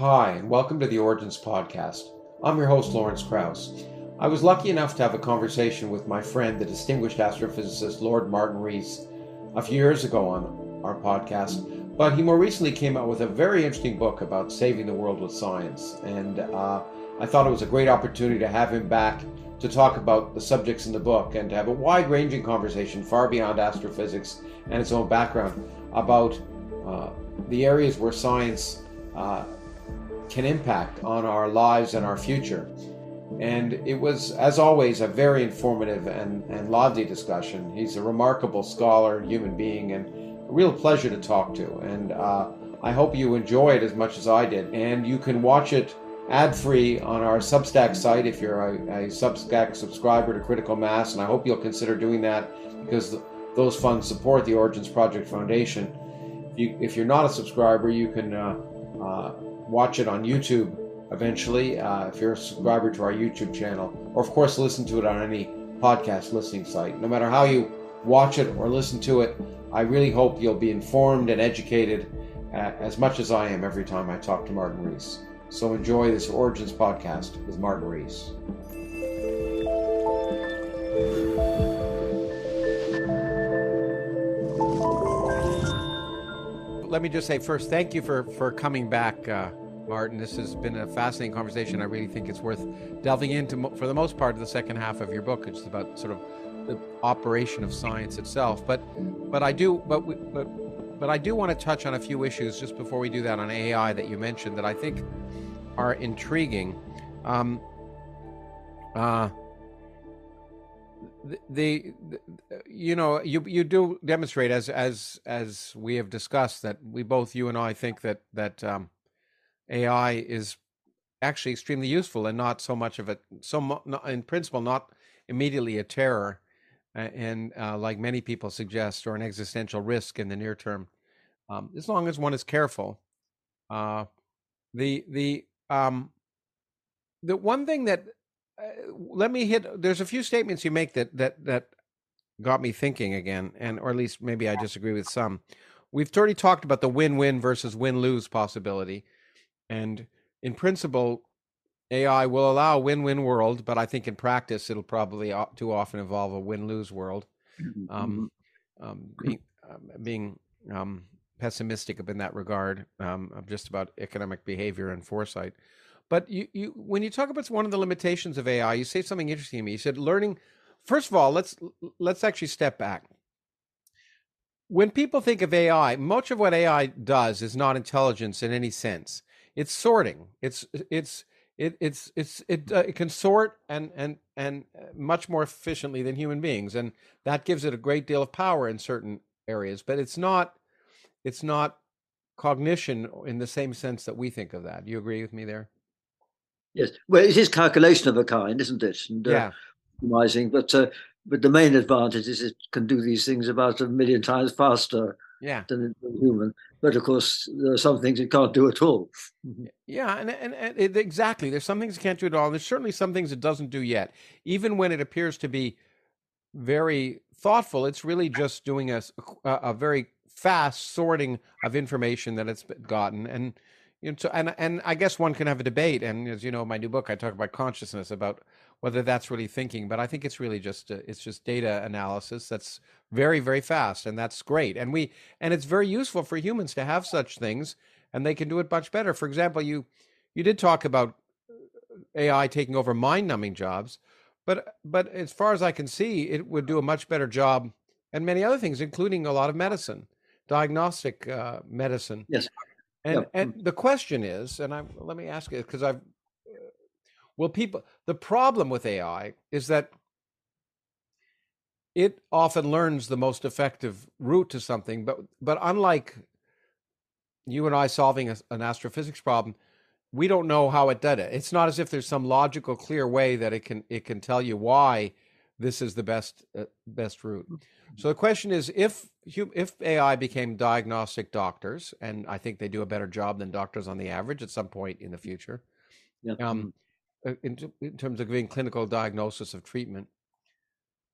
Hi, and welcome to the Origins Podcast. I'm your host, Lawrence Krauss. I was lucky enough to have a conversation with my friend, the distinguished astrophysicist Lord Martin Rees, a few years ago on our podcast, but he more recently came out with a very interesting book about saving the world with science. And uh, I thought it was a great opportunity to have him back to talk about the subjects in the book and to have a wide ranging conversation far beyond astrophysics and its own background about uh, the areas where science uh, can impact on our lives and our future. And it was, as always, a very informative and, and lively discussion. He's a remarkable scholar, human being, and a real pleasure to talk to. And uh, I hope you enjoy it as much as I did. And you can watch it ad free on our Substack site if you're a, a, Substack subscriber to Critical Mass. And I hope you'll consider doing that because those funds support the Origins Project Foundation. If, you, you're not a subscriber, you can. Uh, uh, watch it on YouTube eventually uh, if you're a subscriber to our YouTube channel, or of course listen to it on any podcast listening site. No matter how you watch it or listen to it, I really hope you'll be informed and educated uh, as much as I am every time I talk to Martin Rees. So enjoy this Origins podcast with Martin Rees. Let me just say first, thank you for, for coming back. Uh, Martin. This has been a fascinating conversation. I really think it's worth delving into, for the most part, of the second half of your book. It's about sort of the operation of science itself. But, but I do, but, we, but, but I do want to touch on a few issues just before we do that on AI that you mentioned that I think are intriguing. Um, uh, the, the, you know you you do demonstrate as as as we have discussed that we both you and I think that that um, AI is actually extremely useful and not so much of it, so in principle, not immediately a terror, and uh, like many people suggest, or an existential risk in the near term, um, as long as one is careful. Uh, the the um, the one thing that uh, let me hit. There's a few statements you make that that that got me thinking again, and or at least maybe I disagree with some. We've already talked about the win-win versus win-lose possibility and in principle, AI will allow a win-win world, but I think in practice it'll probably too often involve a win-lose world. Mm-hmm. Um, um, being, um, being um, pessimistic in that regard, um, just about economic behavior and foresight. But you, you, when you talk about one of the limitations of AI, you say something interesting to me. You said learning. First of all, let's let's actually step back. When people think of AI, much of what AI does is not intelligence in any sense it's sorting. It's it's it it's it's it, uh, it can sort and and and uh, much more efficiently than human beings, and that gives it a great deal of power in certain areas. But it's not it's not cognition in the same sense that we think of that. Do you agree with me there? Yes. Well, it is calculation of a kind, isn't it? And, uh, yeah. Optimizing, but uh, but the main advantage is it can do these things about a million times faster yeah. than, than human. But of course, there are some things it can't do at all. Mm-hmm. Yeah, and, and, and it, exactly. There's some things it can't do at all. There's certainly some things it doesn't do yet. Even when it appears to be very thoughtful, it's really just doing a, a, a very fast sorting of information that it's gotten. And you know, so, and and I guess one can have a debate. And as you know, my new book, I talk about consciousness, about whether that's really thinking. But I think it's really just uh, it's just data analysis that's very very fast, and that's great. And we and it's very useful for humans to have such things, and they can do it much better. For example, you you did talk about uh, AI taking over mind-numbing jobs, but but as far as I can see, it would do a much better job and many other things, including a lot of medicine, diagnostic uh, medicine. Yes. And and the question is, and I let me ask it because I've well, people, the problem with AI is that it often learns the most effective route to something, but but unlike you and I solving a, an astrophysics problem, we don't know how it did it. It's not as if there's some logical, clear way that it can it can tell you why this is the best uh, best route. So the question is, if if AI became diagnostic doctors, and I think they do a better job than doctors on the average at some point in the future, yeah. um, uh, in, in terms of giving clinical diagnosis of treatment,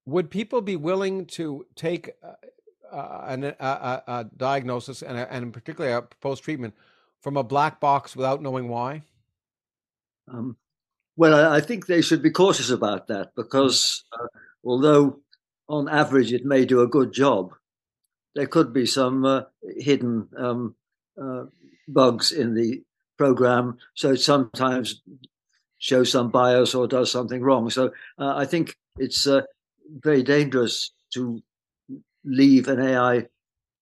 would people be willing to take uh, uh, an, a, a, a, diagnosis and, a, and particularly a post treatment from a black box without knowing why? Um, well, I, I, think they should be cautious about that because uh, although on average it may do a good job, there could be some uh, hidden um, uh, bugs in the program. So it sometimes shows some bias or does something wrong. So uh, I think it's uh, very dangerous to leave an AI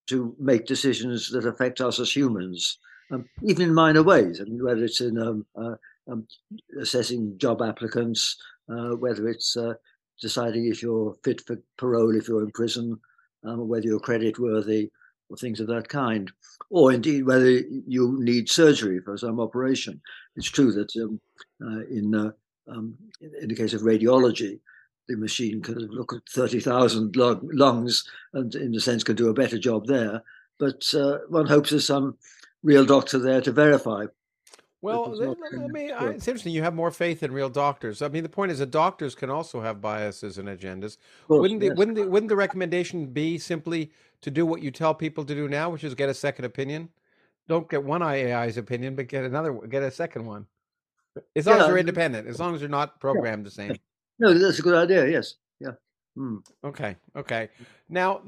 to make decisions that affect us as humans, um, even in minor ways. I mean, whether it's in um, uh, um, assessing job applicants, uh, whether it's uh, deciding if you're fit for parole if you're in prison, um, whether you're credit worthy, or things of that kind, or indeed whether you need surgery for some operation. It's true that um, uh, in, uh, um, in the case of radiology, the machine can look at 30,000 lungs and, in a sense, can do a better job there. But uh, one hopes there's some real doctor there to verify. Well, I mean, it's interesting. You have more faith in real doctors. I mean, the point is that doctors can also have biases and agendas. Course, wouldn't the, wouldn't the, wouldn't the recommendation be simply to do what you tell people to do now, which is get a second opinion? Don't get one AI's opinion, but get another, get a second one. As long yeah. as you're independent, as long as you're not programmed yeah. the same. No, that's a good idea. Yes. Yeah. Hmm. Okay. Okay. Now,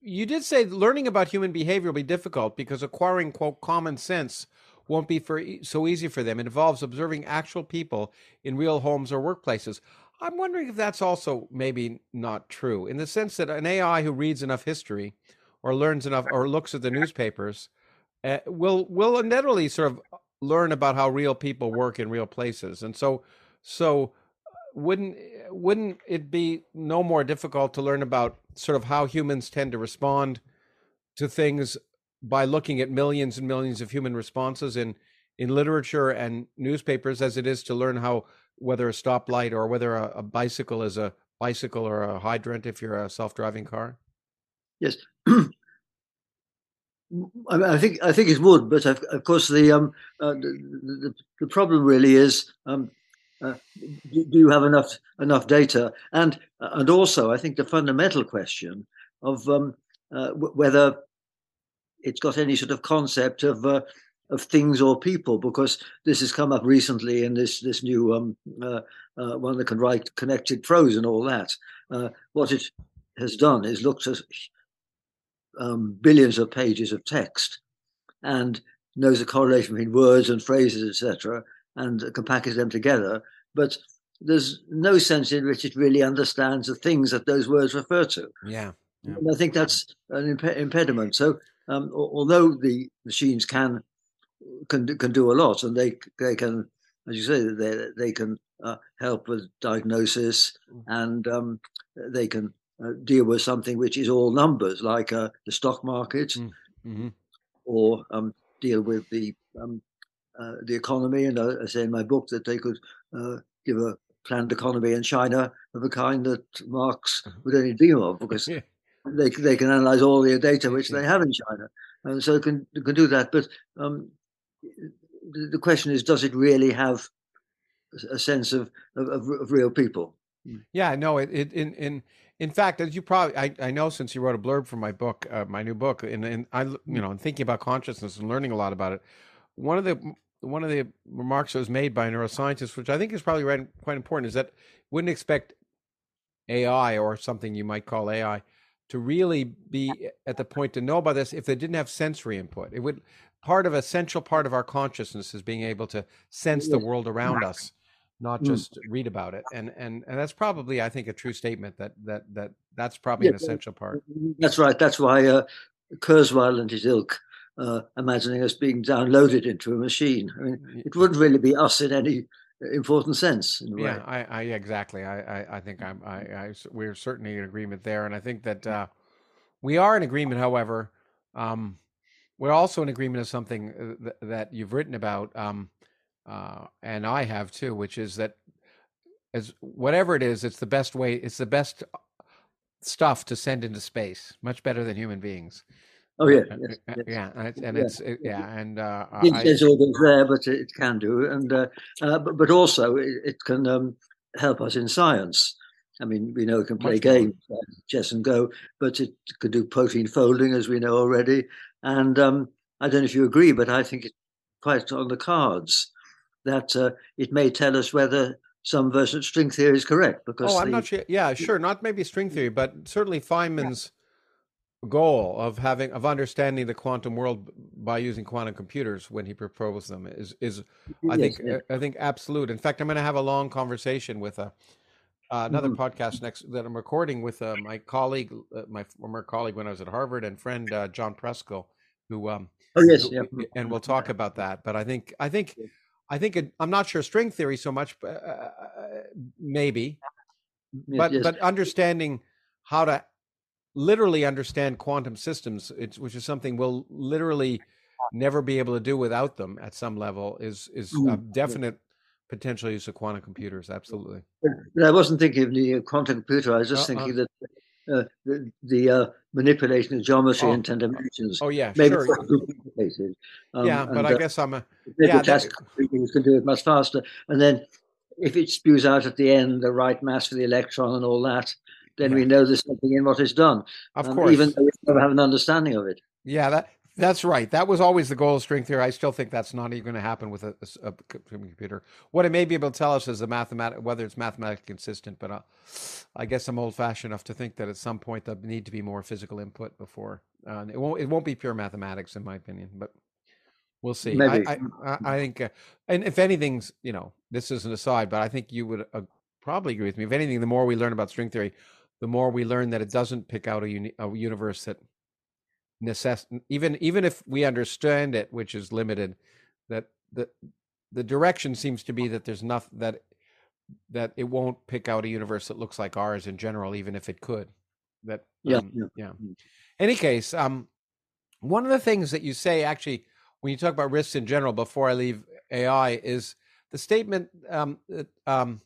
you did say learning about human behavior will be difficult because acquiring quote common sense won't be for so easy for them. It involves observing actual people in real homes or workplaces. I'm wondering if that's also maybe not true in the sense that an AI who reads enough history or learns enough or looks at the newspapers uh, will will inevitably sort of uh, learn about how real people work in real places. And so so uh, wouldn't eh, wouldn't it be no more difficult to learn about sort of how humans tend to respond to things by looking at millions and millions of human responses in in literature and newspapers as it is to learn how whether a stoplight or whether a, a bicycle is a bicycle or a hydrant if you're a self-driving car? Yes. I think I think it would, but of, of course the, um, uh, the, the, the problem really is um, uh, do, you have enough enough data, and and also I think the fundamental question of um, uh, whether it's got any sort of concept of uh, of things or people because this has come up recently in this this new um, uh, uh, one that can write connected prose and all that. Uh, what it has done is looked at um, billions of pages of text and knows the correlation between words and phrases, etc., and can package them together. But there's no sense in which it really understands the things that those words refer to. Yeah. yeah. I think that's an imp- impediment. So um, although the machines can can can do a lot, and they they can, as you say, they they can uh, help with diagnosis, mm. and um, they can uh, deal with something which is all numbers, like uh, the stock market, mm, mm-hmm. or um, deal with the um, uh, the economy. And I say in my book that they could uh, give a planned economy in China of a kind that Marx mm-hmm. would only dream of, because they they can analyze all the data which they have in China, and so can can do that. But um, the, the, question is, does it really have a sense of of, of real people? Hmm. Yeah, no. It, it in in in fact, as you probably I, I know since you wrote a blurb for my book, uh, my new book, and and I you know, in thinking about consciousness and learning a lot about it, one of the one of the remarks that was made by a neuroscientist, which I think is probably quite important, is that wouldn't expect AI or something you might call AI to really be at the point to know about this if they didn't have sensory input. It would part of essential part of our consciousness is being able to sense the world around us, not mm. just read about it. And and and that's probably I think a true statement that that that that's probably yeah, an essential part. That's right. That's why uh, Kurzweil and his ilk uh, imagining us being downloaded into a machine. I mean, it wouldn't really be us in any important sense. yeah, I, I, exactly. I, I, I think I'm, I, I, we're certainly in agreement there, and I think that uh, we are in agreement. However, um, we're also in agreement of something uh, th- that you've written about, um, uh, and I have too, which is that as whatever it is, it's the best way. It's the best stuff to send into space, much better than human beings. Oh yeah, yes, yes. yeah, and it's, yeah. yeah, and uh, it says all those there, but it can do, and uh, uh, but, but also it, it can um, help us in science. I mean, we know it can play games, like chess and go, but it can do protein folding, as we know already. And um, I don't know if you agree, but I think it's quite on the cards that uh, it may tell us whether some version of string theory is correct. Because oh, I'm the, not sure. Yeah, sure. Not maybe string theory, but certainly Feynman's yeah. Goal of having of understanding the quantum world by using quantum computers when he proposed them is is I yes, think yes. I think absolute. In fact, I'm going to have a long conversation with a uh, another mm-hmm. podcast next that I'm recording with uh, my colleague, uh, my former colleague when I was at Harvard, and friend uh, John Preskill, who um, oh yes, who, yeah. and we'll talk about that. But I think I think I think it, I'm not sure string theory so much, but uh, uh, maybe, but yes. but understanding how to literally understand quantum systems, which is something we'll literally never be able to do without them at some level, is is a mm-hmm. definite potential use of quantum computers. Absolutely. But I wasn't thinking of the quantum computer. I was just uh, thinking that uh, the, the uh, manipulation of geometry oh, in ten dimensions. Oh yeah, maybe sure. Um, yeah, but and, I uh, guess I'm a yeah. That, can do it much faster, and then if it spews out at the end the right mass for the electron and all that, then yeah. we know there's something in what is done. Of um, course, even though we never have an understanding of it. Yeah, that that's right. That was always the goal of string theory. I still think that's not even going to happen with a, a, a computer. What it may be able to tell us is the mathematic whether it's mathematically consistent. But uh, I guess I'm old fashioned enough to think that at some point there'll need to be more physical input before uh, it won't. It won't be pure mathematics, in my opinion. But we'll see. Maybe. I, I, I think, uh, and if anything's, you know, this is an aside, but I think you would uh, probably agree with me. If anything, the more we learn about string theory, the more we learn that it doesn't pick out a, uni- a universe that necess even even if we understand it which is limited that the the direction seems to be that there's nothing that that it won't pick out a universe that looks like ours in general even if it could that yeah um, yeah. yeah any case um one of the things that you say actually when you talk about risks in general before i leave ai is the statement um that um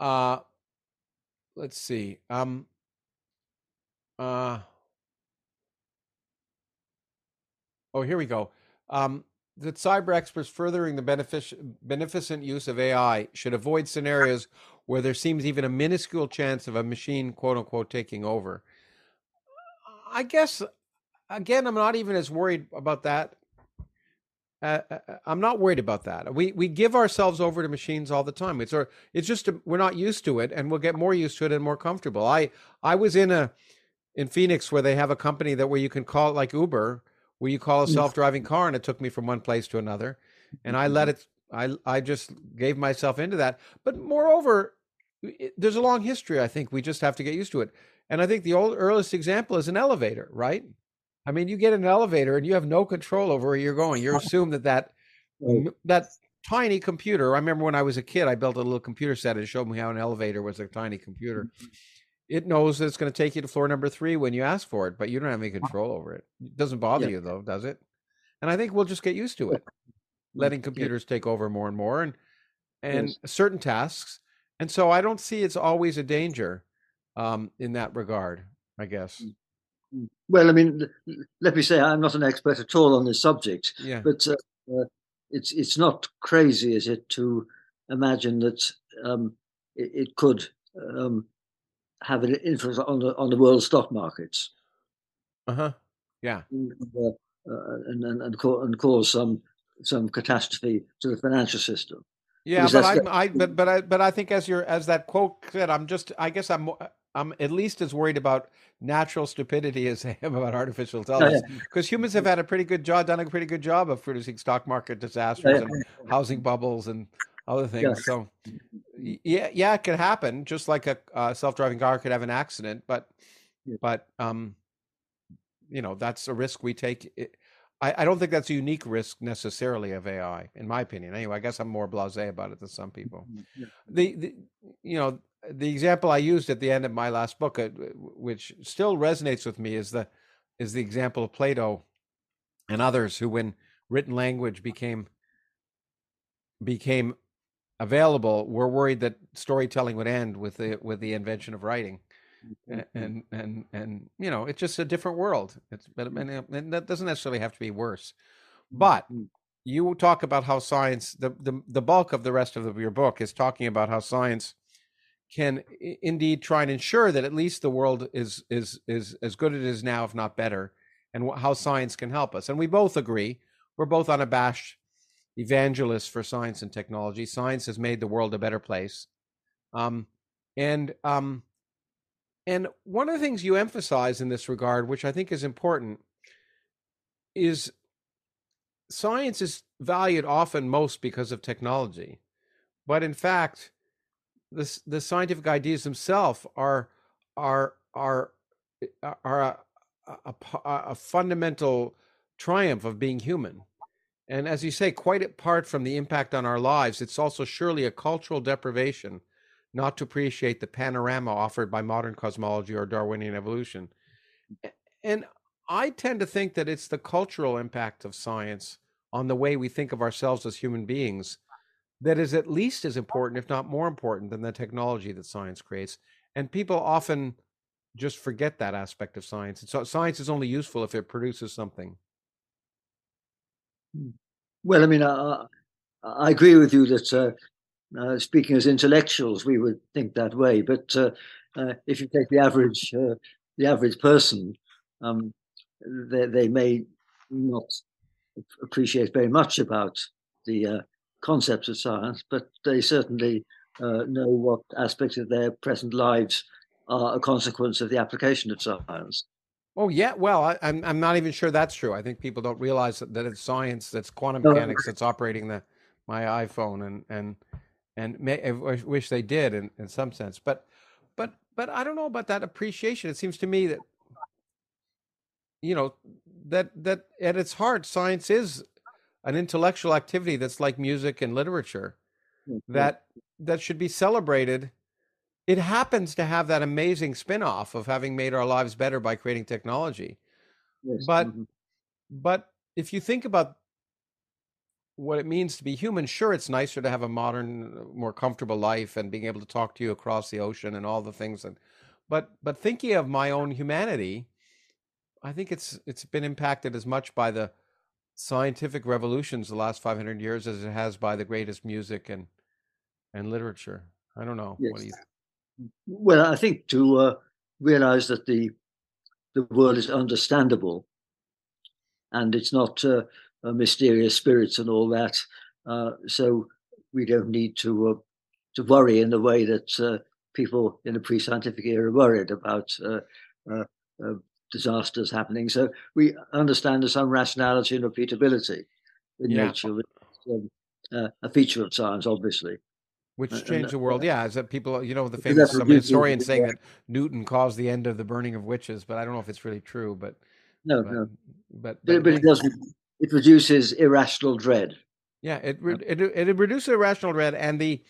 uh let's see um uh Oh, here we go. Um, that cyber experts furthering the benefic- beneficent use of AI should avoid scenarios where there seems even a minuscule chance of a machine, quote unquote, taking over. I guess, again, I'm not even as worried about that. Uh, uh, uh I'm not worried about that. We we give ourselves over to machines all the time. It's our, it's just a, we're not used to it, and we'll get more used to it and more comfortable. I I was in a in Phoenix where they have a company that where you can call it like Uber, where you call a mm. self-driving car and it took me from one place to another and i let it i i just gave myself into that but moreover it, there's a long history i think we just have to get used to it and i think the old earliest example is an elevator right i mean you get in an elevator and you have no control over where you're going you assume that that that tiny computer i remember when i was a kid i built a little computer set and showed me how an elevator was a tiny computer mm-hmm it knows that it's going to take you to floor number three when you ask for it, but you don't have any control over it. It doesn't bother yeah. you though, does it? And I think we'll just get used to it, letting computers take over more and more, and and yes. certain tasks. And so I don't see it's always a danger um, in that regard. I guess. Well, I mean, let me say I'm not an expert at all on this subject, yeah. but uh, uh, it's it's not crazy, is it, to imagine that um, it, it, could um, have an influence on the on the world stock markets. Uh-huh. Yeah. And, uh, uh, and, and, and, and cause some some catastrophe to the financial system. Yeah, but I, I, but but I, but I think as your as that quote said, I'm just, I guess I'm, I'm at least as worried about natural stupidity as I am about artificial intelligence, because yeah. humans have had a pretty good job, done a pretty good job of producing stock market disasters yeah, and housing bubbles and other things. So, yeah, yeah, it could happen. Just like a, a self-driving car could have an accident, but, yeah. but, um, you know, that's a risk we take. I, I don't think that's a unique risk necessarily of AI, in my opinion. Anyway, I guess I'm more blasé about it than some people. Mm-hmm. The, the, you know, the example I used at the end of my last book, uh, which still resonates with me, is the is the example of Plato and others who, when written language became became available, we're worried that storytelling would end with the with the invention of writing. Mm-hmm. And and and you know, it's just a different world. It's and that doesn't necessarily have to be worse. But mm-hmm. you talk about how science the, the the bulk of the rest of your book is talking about how science can indeed try and ensure that at least the world is is is as good as it is now if not better and how science can help us and we both agree we're both unabashed evangelists for science and technology. Science has made the world a better place. Um, and um, and one of the things you emphasize in this regard, which I think is important, is science is valued often most because of technology, but in fact, the the scientific ideas themselves are are are uh, are a, a, a, fundamental triumph of being human. And as you say, quite apart from the impact on our lives, it's also surely a cultural deprivation not to appreciate the panorama offered by modern cosmology or Darwinian evolution. And I tend to think that it's the cultural impact of science on the way we think of ourselves as human beings that is at least as important, if not more important, than the technology that science creates. And people often just forget that aspect of science. And so science is only useful if it produces something. Hmm. Well, I mean, I, I agree with you that uh, uh, speaking as intellectuals, we would think that way. But uh, uh, if you take the average, uh, the average person, um, they, they, may not appreciate very much about the uh, concepts of science, but they certainly uh, know what aspects of their present lives are a consequence of the application of science. Oh yeah, well, I, am I'm, I'm not even sure that's true. I think people don't realize that, that it's science, that's quantum mechanics, that's operating the my iPhone, and and and may, I wish they did in, in some sense. But but but I don't know about that appreciation. It seems to me that you know that that at its heart, science is an intellectual activity that's like music and literature mm-hmm. that that should be celebrated. It happens to have that amazing spin-off of having made our lives better by creating technology. Yes. But mm-hmm. but if you think about what it means to be human, sure, it's nicer to have a modern, more comfortable life and being able to talk to you across the ocean and all the things. And but but thinking of my own humanity, I think it's it's been impacted as much by the scientific revolutions the last 500 years as it has by the greatest music and and literature. I don't know. Yes. What do you? Well, I think to uh, realize that the the world is understandable, and it's not uh, mysterious spirits and all that. Uh, so we don't need to uh, to worry in the way that uh, people in the pre-scientific era worried about uh, uh, disasters happening. So we understand there's some rationality and repeatability in yeah. nature, um, a feature of science, obviously. Which changed the world, yeah. Is that people, you know, the famous some historians saying that Newton caused the end of the burning of witches, but I don't know if it's really true. But no, but, no, but but, but, but it doesn't it reduces irrational dread. Yeah, it it it reduces irrational dread, and the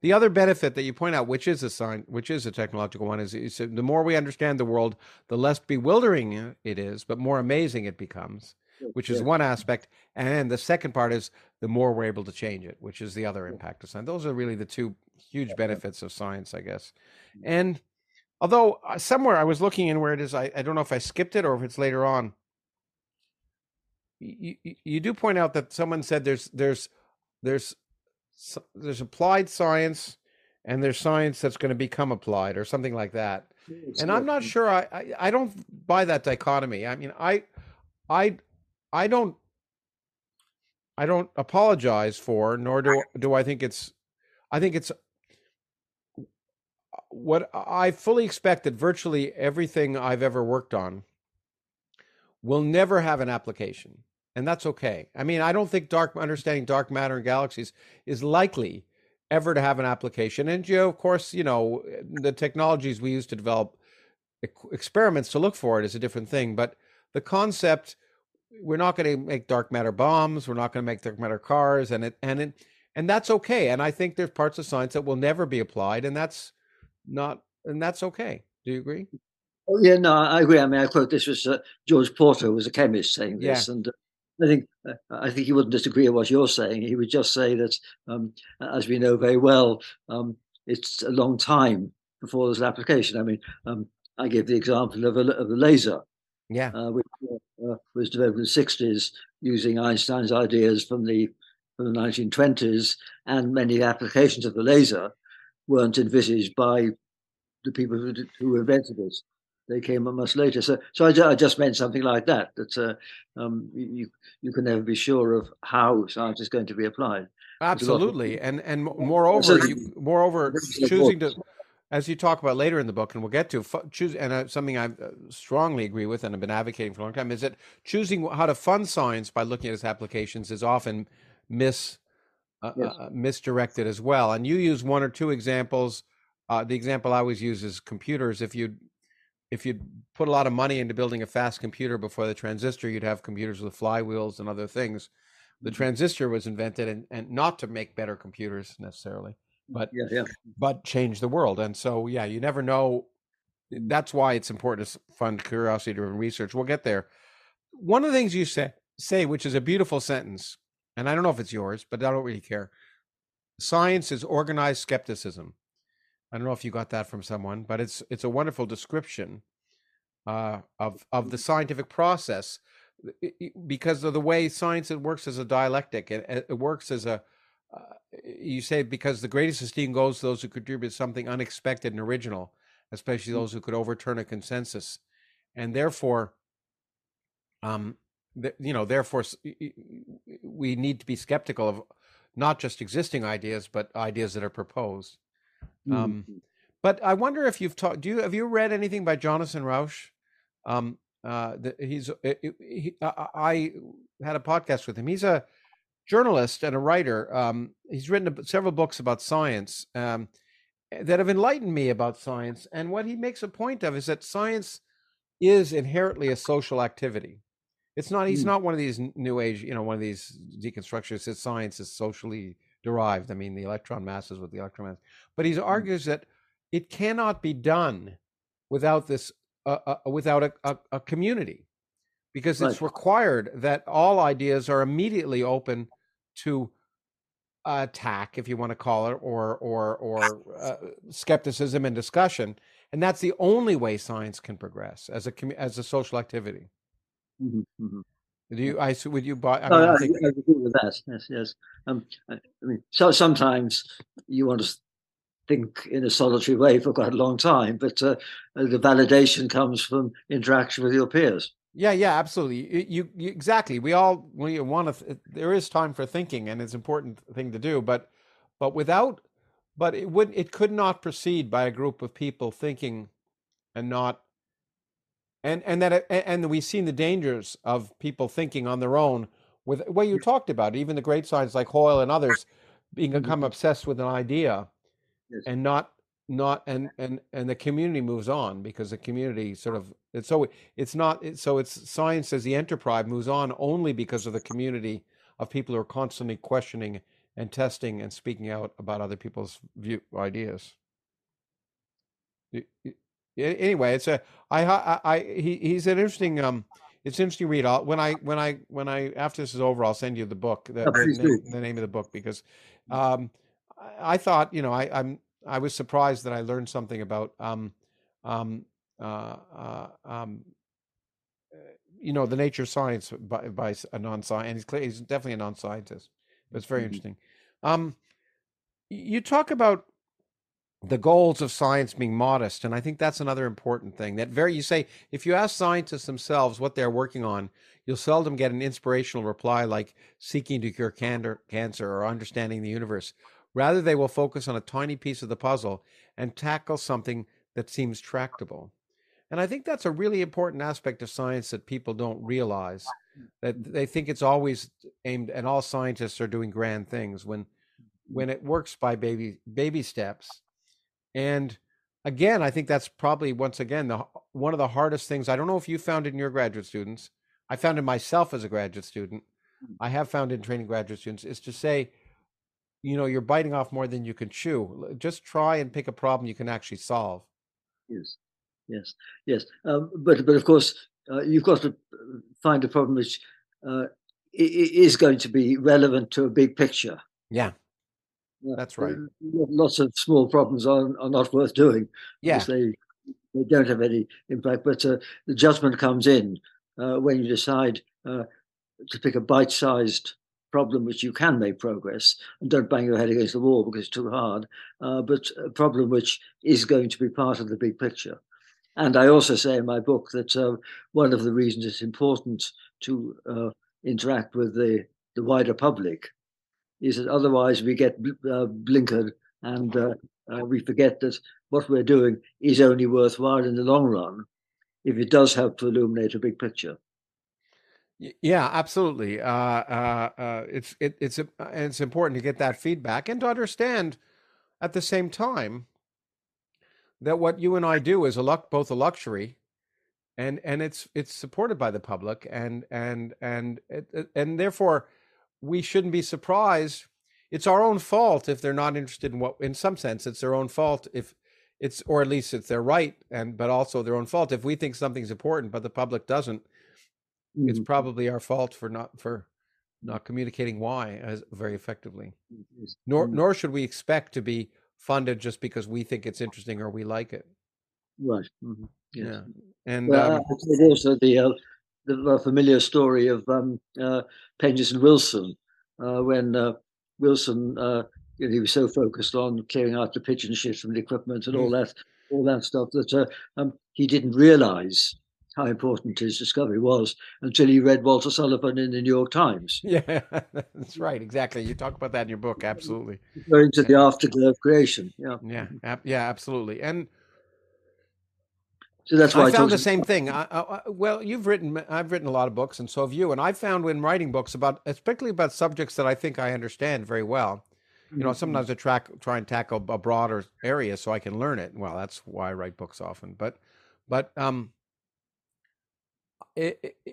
the other benefit that you point out, which is a sign, which is a technological one, is, is the more we understand the world, the less bewildering it is, but more amazing it becomes, which is one aspect. And the second part is the more we're able to change it, which is the other impact of science. Those are really the two huge benefits of science, I guess. Mm-hmm. And although uh, somewhere I was looking in where it is, I, I don't know if I skipped it or if it's later on you, you do point out that someone said there's there's there's there's applied science and there's science that's going to become applied or something like that. And i'm not sure I, I, I don't buy that dichotomy. I mean i i i don't i don't apologize for nor do do i think it's i think it's what i fully expect that virtually everything i've ever worked on will never have an application and that's okay. I mean, I don't think dark understanding dark matter and galaxies is likely ever to have an application. And you know, of course, you know, the technologies we use to develop experiments to look for it is a different thing. But the concept, we're not going to make dark matter bombs. We're not going to make dark matter cars, and it and it and that's okay. And I think there's parts of science that will never be applied, and that's not and that's okay. Do you agree? Oh, yeah, no, I agree. I mean, I quote this was uh, George Porter, who was a chemist, saying this, yeah. and uh, I think I think he wouldn't disagree with what you're saying. He would just say that, um, as we know very well, um, it's a long time before there's an application. I mean, um, I give the example of a, of a laser, yeah, uh, which uh, was developed in the '60s using Einstein's ideas from the from the 1920s, and many applications of the laser weren't envisaged by the people who, who invented it they came a much later. So, so I, I just meant something like that. That uh, um, you you can never be sure of how science is going to be applied. Absolutely, and and moreover, you, moreover, choosing to, as you talk about later in the book, and we'll get to choose, and uh, something I uh, strongly agree with, and I've been advocating for a long time, is that choosing how to fund science by looking at its applications is often mis uh, yes. uh, misdirected as well. And you use one or two examples. Uh, the example I always use is computers. If you if you put a lot of money into building a fast computer before the transistor, you'd have computers with flywheels and other things. The mm-hmm. transistor was invented and, and not to make better computers necessarily, but yeah, yeah. but change the world. And so yeah, you never know. That's why it's important to fund curiosity driven research. We'll get there. One of the things you say say, which is a beautiful sentence, and I don't know if it's yours, but I don't really care. Science is organized skepticism. I don't know if you got that from someone, but it's it's a wonderful description uh, of of the scientific process because of the way science it works as a dialectic. It, it works as a uh, you say because the greatest esteem goes to those who contribute something unexpected and original, especially mm. those who could overturn a consensus, and therefore, um, you know, therefore, we need to be skeptical of not just existing ideas, but ideas that are proposed. Um, mm-hmm. but I wonder if you've talked. Do you have you read anything by Jonathan Rauch? Um, uh, the, he's uh, he, I had a podcast with him. He's a journalist and a writer. Um, he's written several books about science um, that have enlightened me about science. And what he makes a point of is that science is inherently a social activity. It's not. He's mm. not one of these new age, you know, one of these deconstructionists. That science is socially derived. I mean, the electron masses with the electron mass. But he mm. argues that it cannot be done without this, uh, uh, without a, a, a, community, because it's required that all ideas are immediately open to attack, if you want to call it, or or or uh, skepticism and discussion. And that's the only way science can progress as a as a social activity. Mm-hmm, mm-hmm. Do you? I would you buy? I, mean, I, I, think... I, agree with that. Yes, yes. Um, I mean, so sometimes you want to think in a solitary way for quite a long time, but uh, the validation comes from interaction with your peers. Yeah, yeah, absolutely. You, you exactly. We all we want to. There is time for thinking, and it's an important thing to do. But, but without, but it would it could not proceed by a group of people thinking, and not and and that and we've seen the dangers of people thinking on their own with what you talked about even the great science like hoyle and others being mm-hmm. become obsessed with an idea yes. and not not and and and the community moves on because the community sort of it's so it's not so it's science as the enterprise moves on only because of the community of people who are constantly questioning and testing and speaking out about other people's view ideas anyway, it's a I I, I he, he's an interesting um it's interesting read. I'll, when I when I when I after this is over, I'll send you the book, the, oh, the, name, the name, of the book, because um, I, I thought you know I I'm I was surprised that I learned something about um um uh, uh um you know the nature of science by by a non-science, and he's clear, he's definitely a non-scientist. But it's very mm-hmm. interesting. Um, you talk about the goals of science being modest and i think that's another important thing that very you say if you ask scientists themselves what they're working on you'll seldom get an inspirational reply like seeking to cure cancer or understanding the universe. Rather they will focus on a tiny piece of the puzzle and tackle something that seems tractable. And i think that's a really important aspect of science that people don't realize that they think it's always aimed and all scientists are doing grand things when when it works by baby baby steps and again, I think that's probably once again the one of the hardest things. I don't know if you found it in your graduate students. I found it myself as a graduate student. Mm. I have found in training graduate students is to say, you know, you're biting off more than you can chew. Just try and pick a problem you can actually solve. Yes, yes, yes. Um, but but of course, uh, you've got to find a problem which uh, is going to be relevant to a big picture. Yeah. That's right. Lots of small problems are, are not worth doing. Yeah. They, they don't have any impact. But uh, the judgment comes in uh, when you decide uh, to pick a bite sized problem which you can make progress and don't bang your head against the wall because it's too hard, uh, but a problem which is going to be part of the big picture. and I also say in my book that uh, one of the reasons it's important to uh, interact with the, the wider public is that otherwise we get uh, blinkered and uh, uh, we forget that what we're doing is only worthwhile in the long run if it does help to illuminate a big picture. Yeah, absolutely. Uh, uh, uh, it's it, it's it's important to get that feedback and to understand at the same time that what you and I do is a luck, both a luxury, and and it's it's supported by the public, and and and and therefore we shouldn't be surprised. It's our own fault if they're not interested in what. In some sense, it's their own fault if it's, or at least it's their right, and but also their own fault if we think something's important, but the public doesn't. Mm-hmm. It's probably our fault for not for not communicating why as very effectively. Nor nor should we expect to be funded just because we think it's interesting or we like it. Right. Mm-hmm. Yes. Yeah. And well, um, also the, uh, the familiar story of um, uh, and Wilson uh, when uh, Wilson uh, you know, he was so focused on clearing out the pigeon shit from the equipment and mm. all that all that stuff that uh, um, he didn't realize how important his discovery was until he read Walter Sullivan in the New York Times. Yeah, that's right. Exactly. You talk about that in your book. Absolutely. Going to the afterglow of creation. Yeah. Yeah. Ab- yeah. Absolutely. And that's why I, I found the same thing. I, I, well, you've written, I've written a lot of books, and so have you. And I found when writing books about, especially about subjects that I think I understand very well, you know, mm-hmm. sometimes I track, try and tackle a broader area so I can learn it. Well, that's why I write books often. But, but um,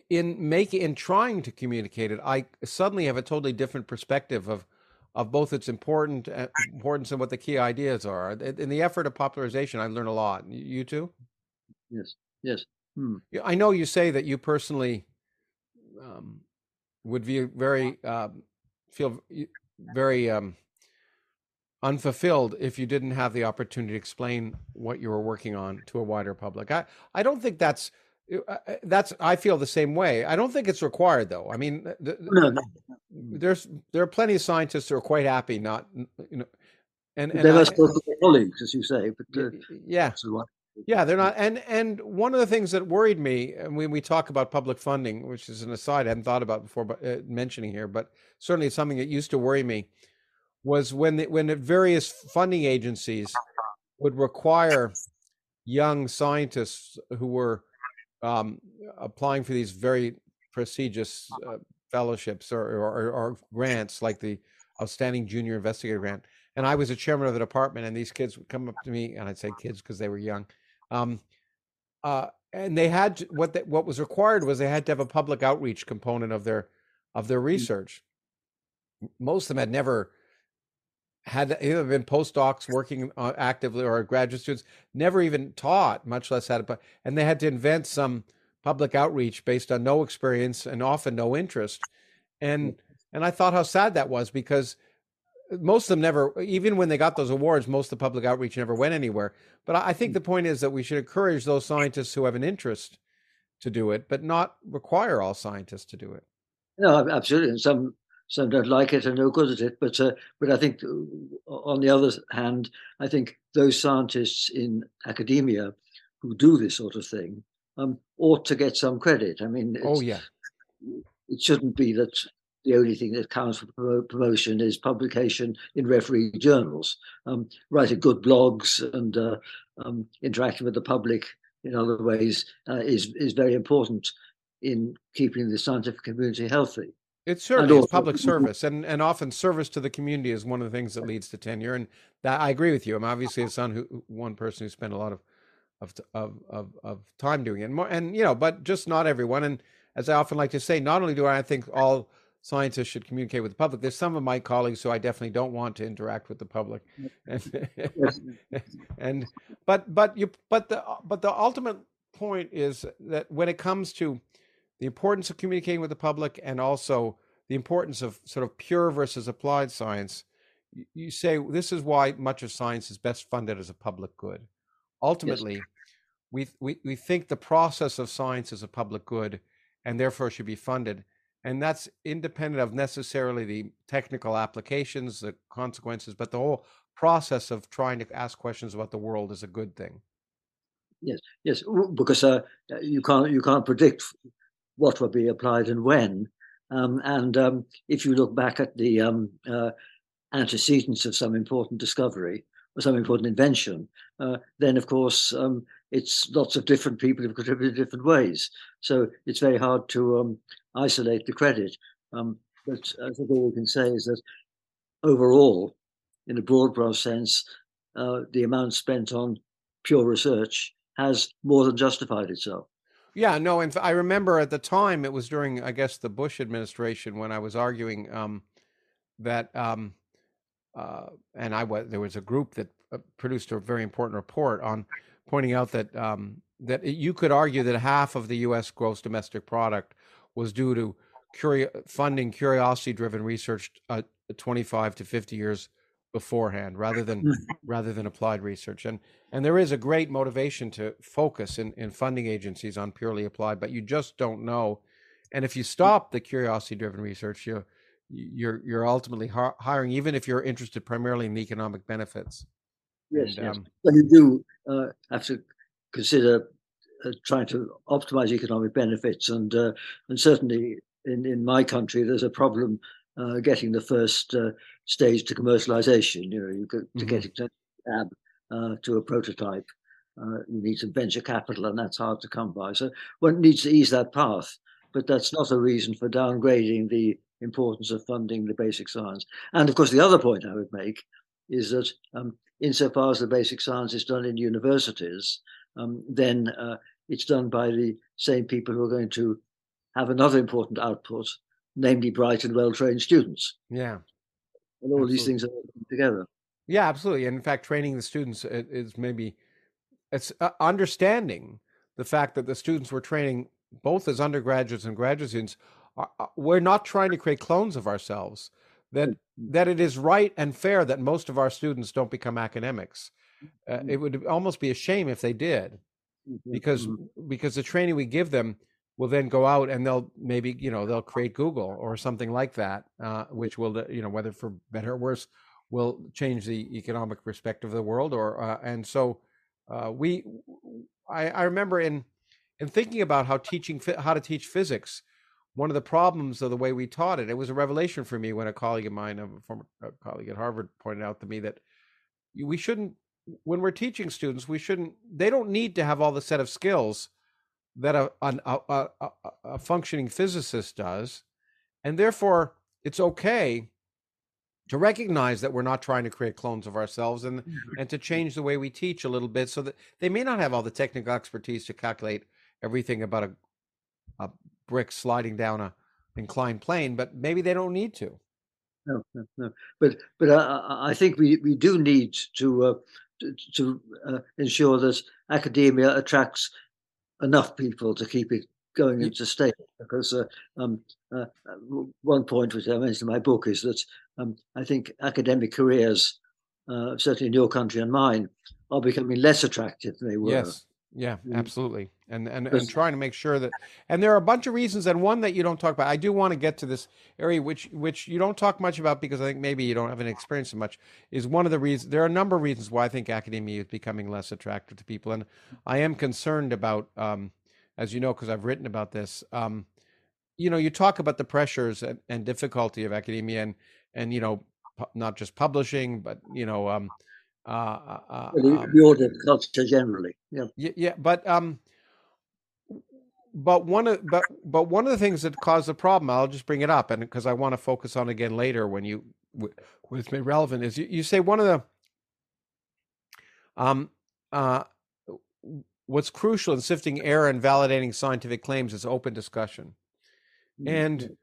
in making in trying to communicate it, I suddenly have a totally different perspective of of both its important uh, importance and what the key ideas are. In the effort of popularization, I learn a lot. You too? Yes. Yes. Hmm. I know you say that you personally um, would be very um, feel very um, unfulfilled if you didn't have the opportunity to explain what you were working on to a wider public. I I don't think that's uh, uh, that's I feel the same way. I don't think it's required though. I mean, the, no, no. there's there are plenty of scientists who are quite happy not you know, and, and must go to colleagues, as you say. But uh, yeah, yeah, they're not. And and one of the things that worried me and when we talk about public funding, which is an aside I hadn't thought about before, but uh, mentioning here, but certainly something that used to worry me, was when the, when the various funding agencies would require young scientists who were um, applying for these very prestigious uh, fellowships or, or, or, grants like the Outstanding Junior Investigator Grant. And I was a chairman of the department, and these kids would come up to me, and I'd say kids because they were young. Um, uh, and they had to, what they, what was required was they had to have a public outreach component of their of their mm. research. Most of them had never had either been postdocs working uh, actively or graduate students, never even taught, much less had it. And they had to invent some public outreach based on no experience and often no interest. And and I thought how sad that was because most of them never, even when they got those awards, most of the public outreach never went anywhere. But I think the point is that we should encourage those scientists who have an interest to do it, but not require all scientists to do it. No, absolutely. And some some don't like it and no good at it. But uh, but I think uh, on the other hand, I think those scientists in academia who do this sort of thing um, ought to get some credit. I mean, oh yeah, it shouldn't be that the only thing that counts for promotion is publication in referee journals. Um, writing good blogs and uh, um, interacting with the public in other ways uh, is is very important in keeping the scientific community healthy. It certainly is public service, and and often service to the community is one of the things that leads to tenure. And that I agree with you. I'm obviously a son who one person who spent a lot of of of of, of time doing it, and, more, and you know, but just not everyone. And as I often like to say, not only do I think all scientists should communicate with the public, there's some of my colleagues who I definitely don't want to interact with the public. And, and but but you but the but the ultimate point is that when it comes to the importance of communicating with the public and also the importance of sort of pure versus applied science, you say this is why much of science is best funded as a public good. Ultimately, yes. we, we, we think the process of science is a public good and therefore should be funded. And that's independent of necessarily the technical applications, the consequences, but the whole process of trying to ask questions about the world is a good thing. Yes, yes, because uh, you can't you can't predict what will be applied and when. Um, and um, if you look back at the um, uh, antecedents of some important discovery or some important invention, uh, then of course um, it's lots of different people who've contributed different ways. So it's very hard to um, isolate the credit. Um, but I think all we can say is that overall, in a broad brush sense, uh, the amount spent on pure research has more than justified itself. Yeah, no, and I remember at the time it was during, I guess, the Bush administration when I was arguing um, that, um, uh, and I was there was a group that uh, produced a very important report on pointing out that um, that you could argue that half of the U.S. gross domestic product was due to curi- funding curiosity-driven research uh, 25 to 50 years beforehand rather than mm. rather than applied research and and there is a great motivation to focus in, in funding agencies on purely applied but you just don't know and if you stop the curiosity driven research you you're you're ultimately hiring even if you're interested primarily in economic benefits yes, and, yes. Um, but you do uh, have to consider trying to optimize economic benefits and uh, and certainly in in my country there's a problem uh, getting the first uh, stage to commercialization. You know, you to mm-hmm. get it lab uh, to a prototype. Uh, you need some venture capital, and that's hard to come by. So one needs to ease that path, but that's not a reason for downgrading the importance of funding the basic science. And of course, the other point I would make is that um, insofar as the basic science is done in universities, um, then uh, it's done by the same people who are going to have another important output, namely bright and well trained students. Yeah. And all absolutely. these things are together. Yeah, absolutely. And in fact, training the students is maybe it's uh, understanding the fact that the students we're training, both as undergraduates and graduate students, are, uh, we're not trying to create clones of ourselves. That mm-hmm. that it is right and fair that most of our students don't become academics. Uh, mm-hmm. it would almost be a shame if they did, mm-hmm. because because the training we give them will then go out and they'll maybe you know they'll create Google or something like that, uh, which will you know whether for better or worse will change the economic perspective of the world. Or uh, and so uh, we, I, I remember in in thinking about how teaching how to teach physics. One of the problems of the way we taught it, it was a revelation for me when a colleague of mine, a former colleague at Harvard, pointed out to me that we shouldn't, when we're teaching students, we shouldn't, they don't need to have all the set of skills that a, a, a, a, functioning physicist does. And therefore, it's okay to recognize that we're not trying to create clones of ourselves and, mm-hmm. and to change the way we teach a little bit so that they may not have all the technical expertise to calculate everything about a, a brick sliding down a inclined plane, but maybe they don't need to. No, no, no. But but uh, I think we, we do need to uh, to, to uh, ensure that academia attracts enough people to keep it going into state. Because uh, um, uh, one point which I mentioned in my book is that um, I think academic careers, uh, certainly in your country and mine, are becoming less attractive than they were. Yes. Yeah, mm. absolutely. And, and and trying to make sure that and there are a bunch of reasons and one that you don't talk about. I do want to get to this area which which you don't talk much about because I think maybe you don't have an experience so much is one of the reasons there are a number of reasons why I think academia is becoming less attractive to people and I am concerned about um, as you know because I've written about this um, you know you talk about the pressures and, and difficulty of academia and and you know pu- not just publishing but you know um, uh, uh, uh the, um, the order of culture generally. Yeah. Yeah, but um, but one of but but one of the things that caused the problem, I'll just bring it up, and because I want to focus on again later when you when it's made relevant, is you, you say one of the um uh what's crucial in sifting error and validating scientific claims is open discussion, mm-hmm. and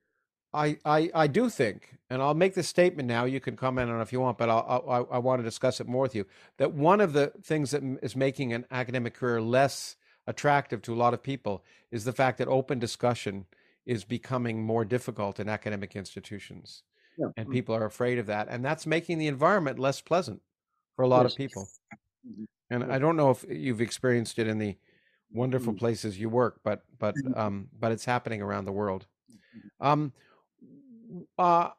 I, I, I do think, and I'll make this statement now. You can comment on it if you want, but I'll, I, I want to discuss it more with you. That one of the things that is making an academic career less attractive to a lot of people is the fact that open discussion is becoming more difficult in academic institutions, yeah. and mm-hmm. people are afraid of that, and that's making the environment less pleasant for a lot yes. of people. Mm-hmm. And I don't know if you've experienced it in the wonderful mm-hmm. places you work, but but mm-hmm. um, but it's happening around the world. Mm-hmm. Um, uh,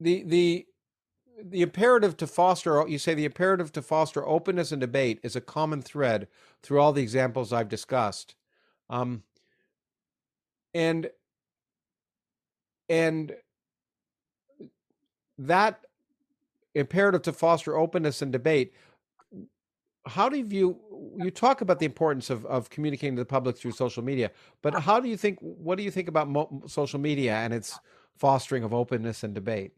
the the the imperative to foster you say the imperative to foster openness and debate is a common thread through all the examples I've discussed. Um, and and that imperative to foster openness and debate how do you view you talk about the importance of, of communicating to the public through social media but how do you think what do you think about mo- social media and its fostering of openness and debate?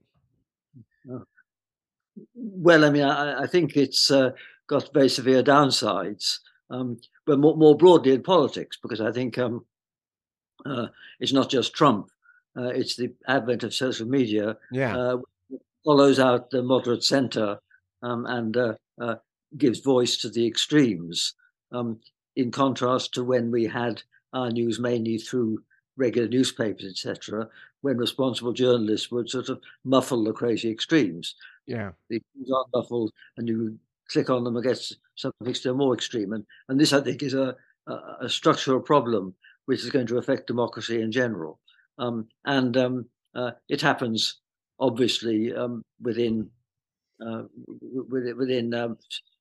Well i mean i, I think it's uh, got very severe downsides um, but more, more, broadly in politics because i think um, uh, it's not just trump uh, it's the advent of social media yeah. uh, follows out the moderate center um, and uh, uh, gives voice to the extremes, um, in contrast to when we had our news mainly through regular newspapers, etc., when responsible journalists would sort of muffle the crazy extremes. Yeah. The news are muffled and you click on them against something still more extreme. And, and this, I think, is a, a, a structural problem which is going to affect democracy in general. Um, and um, uh, it happens, obviously, um, within uh, within, within um,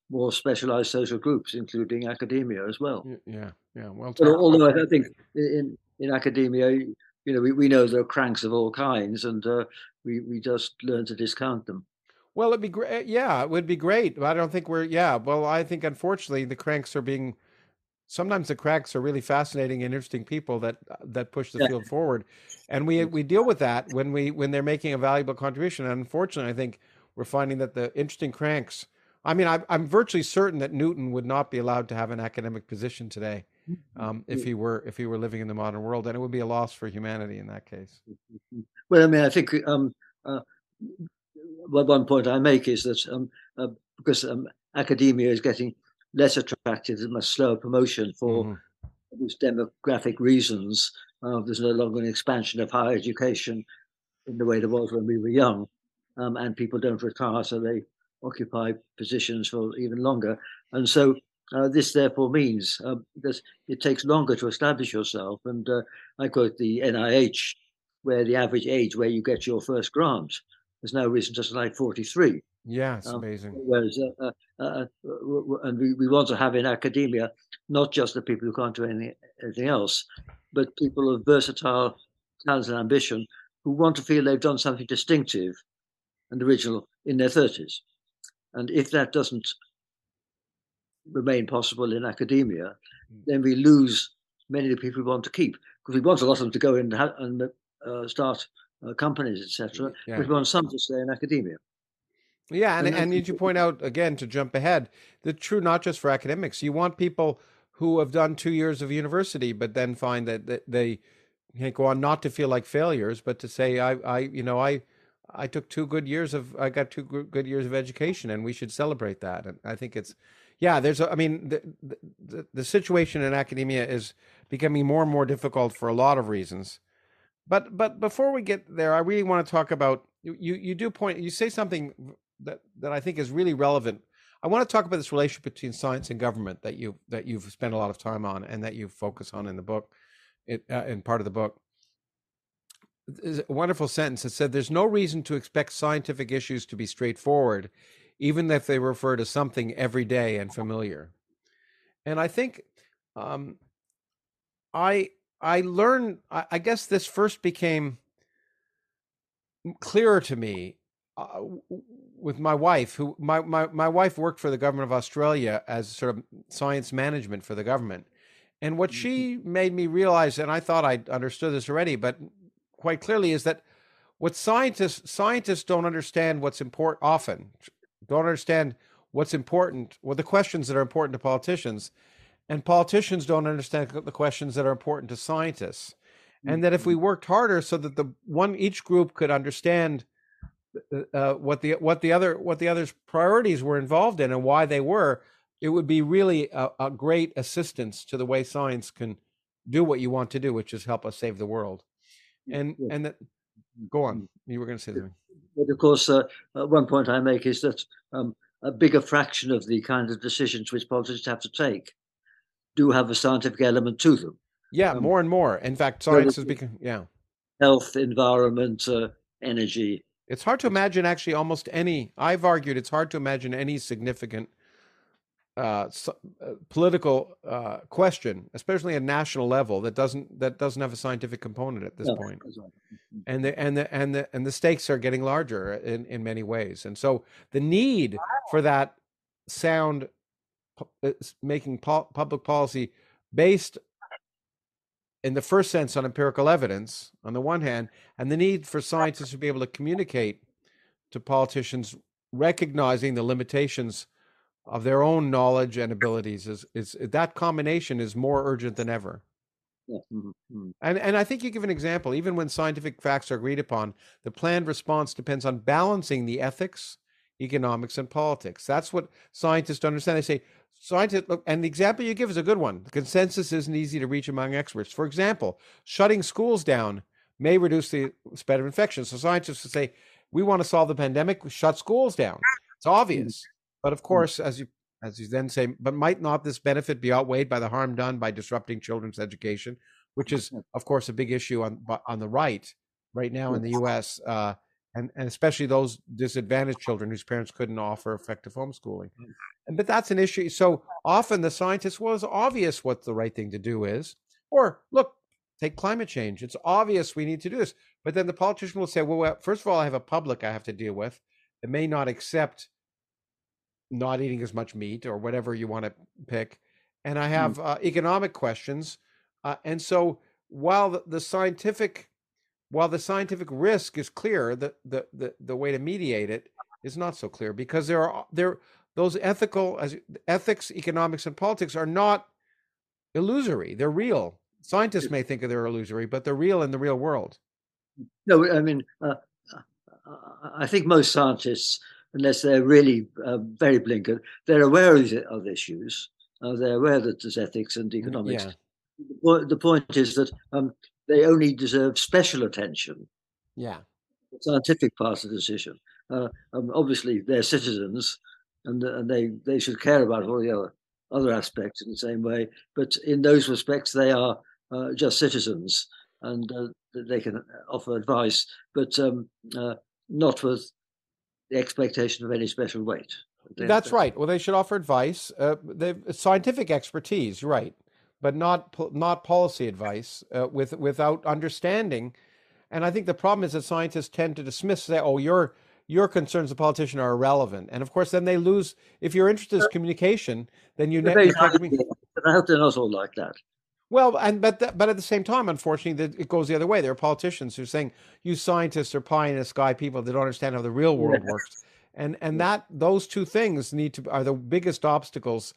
more specialized social groups, including academia as well. Yeah, yeah. Well, but although I think in in academia, you know, we, we know there are cranks of all kinds, and uh, we we just learn to discount them. Well, it'd be great. Yeah, it would be great. I don't think we're. Yeah. Well, I think unfortunately the cranks are being. Sometimes the cranks are really fascinating and interesting people that that push the yeah. field forward, and we we deal with that when we when they're making a valuable contribution. And unfortunately, I think we're finding that the interesting cranks I mean, I, am virtually certain that Newton would not be allowed to have an academic position today mm-hmm. um, if he were if he were living in the modern world, and it would be a loss for humanity in that case. Well, I mean, I think um, uh, one point I make is that um, uh, because um, academia is getting less attractive, there's much slower promotion for mm-hmm. these demographic reasons. Uh, there's no longer an expansion of higher education in the way there was when we were young, um, and people don't retire, so they occupy positions for even longer. And so uh, this therefore means uh, that it takes longer to establish yourself. And uh, I quote the NIH, where the average age where you get your first grant has now risen to like 43. Yeah, it's um, amazing. Whereas, uh, uh, uh, and we, we want to have in academia not just the people who can't do anything, anything else, but people of versatile talent and ambition who want to feel they've done something distinctive and original in their 30s. And if that doesn't remain possible in academia, mm. then we lose many of the people we want to keep because we want a lot of them to go in and uh, start uh, companies, etc. Yeah. We want some to stay in academia. Yeah, and, and, and did you point out again to jump ahead? The true not just for academics. You want people who have done two years of university, but then find that, that they can't go on not to feel like failures, but to say, I, I, you know, I I took two good years of I got two good years of education, and we should celebrate that. And I think it's yeah. There's a, I mean the, the the situation in academia is becoming more and more difficult for a lot of reasons. But but before we get there, I really want to talk about you. You do point you say something that that I think is really relevant. I want to talk about this relationship between science and government that you that you've spent a lot of time on and that you focus on in the book, it, uh, in part of the book a wonderful sentence that said, There's no reason to expect scientific issues to be straightforward, even if they refer to something everyday and familiar. And I think um, I I learned. I, I, guess this first became clearer to me uh, with my wife, who my, my my wife worked for the government of Australia as sort of science management for the government. And what mm-hmm. she made me realize, and I thought I understood this already, but quite clearly is that what scientists scientists don't understand what's important often don't understand what's important well the questions that are important to politicians and politicians don't understand the questions that are important to scientists and that if we mm-hmm. worked harder so that the one each group could understand uh, uh, what the what the other what the other's priorities were involved in and why they were it would be really a, a great assistance to the way science can do what you want to do which is help us save the world and yeah. and that go on mm. you were going to say something but of course uh, uh, one point i make is that um, a bigger fraction of the kind of decisions which politicians have to take do have a scientific element to them yeah more and more in fact science has become yeah health environment uh, energy It's hard to imagine actually almost any. I've argued it's hard to imagine any significant uh, uh, political uh, question, especially at national level, that doesn't that doesn't have a scientific component at this point. Mm-hmm. And the and the and the and the stakes are getting larger in in many ways, and so the need for that sound making po- public policy based in the first sense on empirical evidence on the one hand and the need for scientists to be able to communicate to politicians recognizing the limitations of their own knowledge and abilities is, is that combination is more urgent than ever. Yeah. Mm-hmm, mm-hmm. And and I think you give an example. Even when scientific facts are agreed upon, the planned response depends on balancing the ethics, economics, and politics. That's what scientists understand. They say scientists look, and the example you give is a good one. The consensus isn't easy to reach among experts. For example, shutting schools down may reduce the spread of infection. So scientists would say, we want to solve the pandemic, shut schools down. It's obvious. But of mm. course, as you as you then say, but might not this benefit be outweighed by the harm done by disrupting children's education, which is of course a big issue on on the right right now in the U.S. Uh, and and especially those disadvantaged children whose parents couldn't offer effective homeschooling. Mm. And but that's an issue. So often the scientists well, it's obvious what the right thing to do is, or look, take climate change. It's obvious we need to do this. But then the politician will say, well, first of all, I have a public I have to deal with that may not accept not eating as much meat or whatever you want to pick. And I hmm. have uh, economic questions. Uh, and so while the, the, scientific while the scientific risk is clear, the, the, the, the way to mediate it is not so clear because there are there those ethical as ethics, economics, and politics are not illusory. They're real. Scientists may think they're illusory, but they're real in the real world. No, I mean, uh, uh I think most scientists unless they're really uh, very blinkered. They're aware of, of issues. Uh, they're aware that there's ethics and economics. Yeah. The, the, point is that um, they only deserve special attention. Yeah. The scientific part of the decision. Uh, um, obviously, they're citizens and, and they, they should care about all the other, other aspects in the same way. But in those respects, they are uh, just citizens and uh, they can offer advice, but um, uh, not with the expectation of any special weight. That's right. Well, they should offer advice. Uh, they scientific expertise, right, but not not policy advice uh, with without understanding. And I think the problem is that scientists tend to dismiss, say, "Oh, your your concerns, as a politician, are irrelevant." And of course, then they lose. If your interest is communication, then you. Ne- I hope they're not all like that. Well, and but the, but at the same time, unfortunately, it goes the other way. There are politicians who are saying you scientists are pie in the sky people that don't understand how the real world yeah. works, and and that those two things need to are the biggest obstacles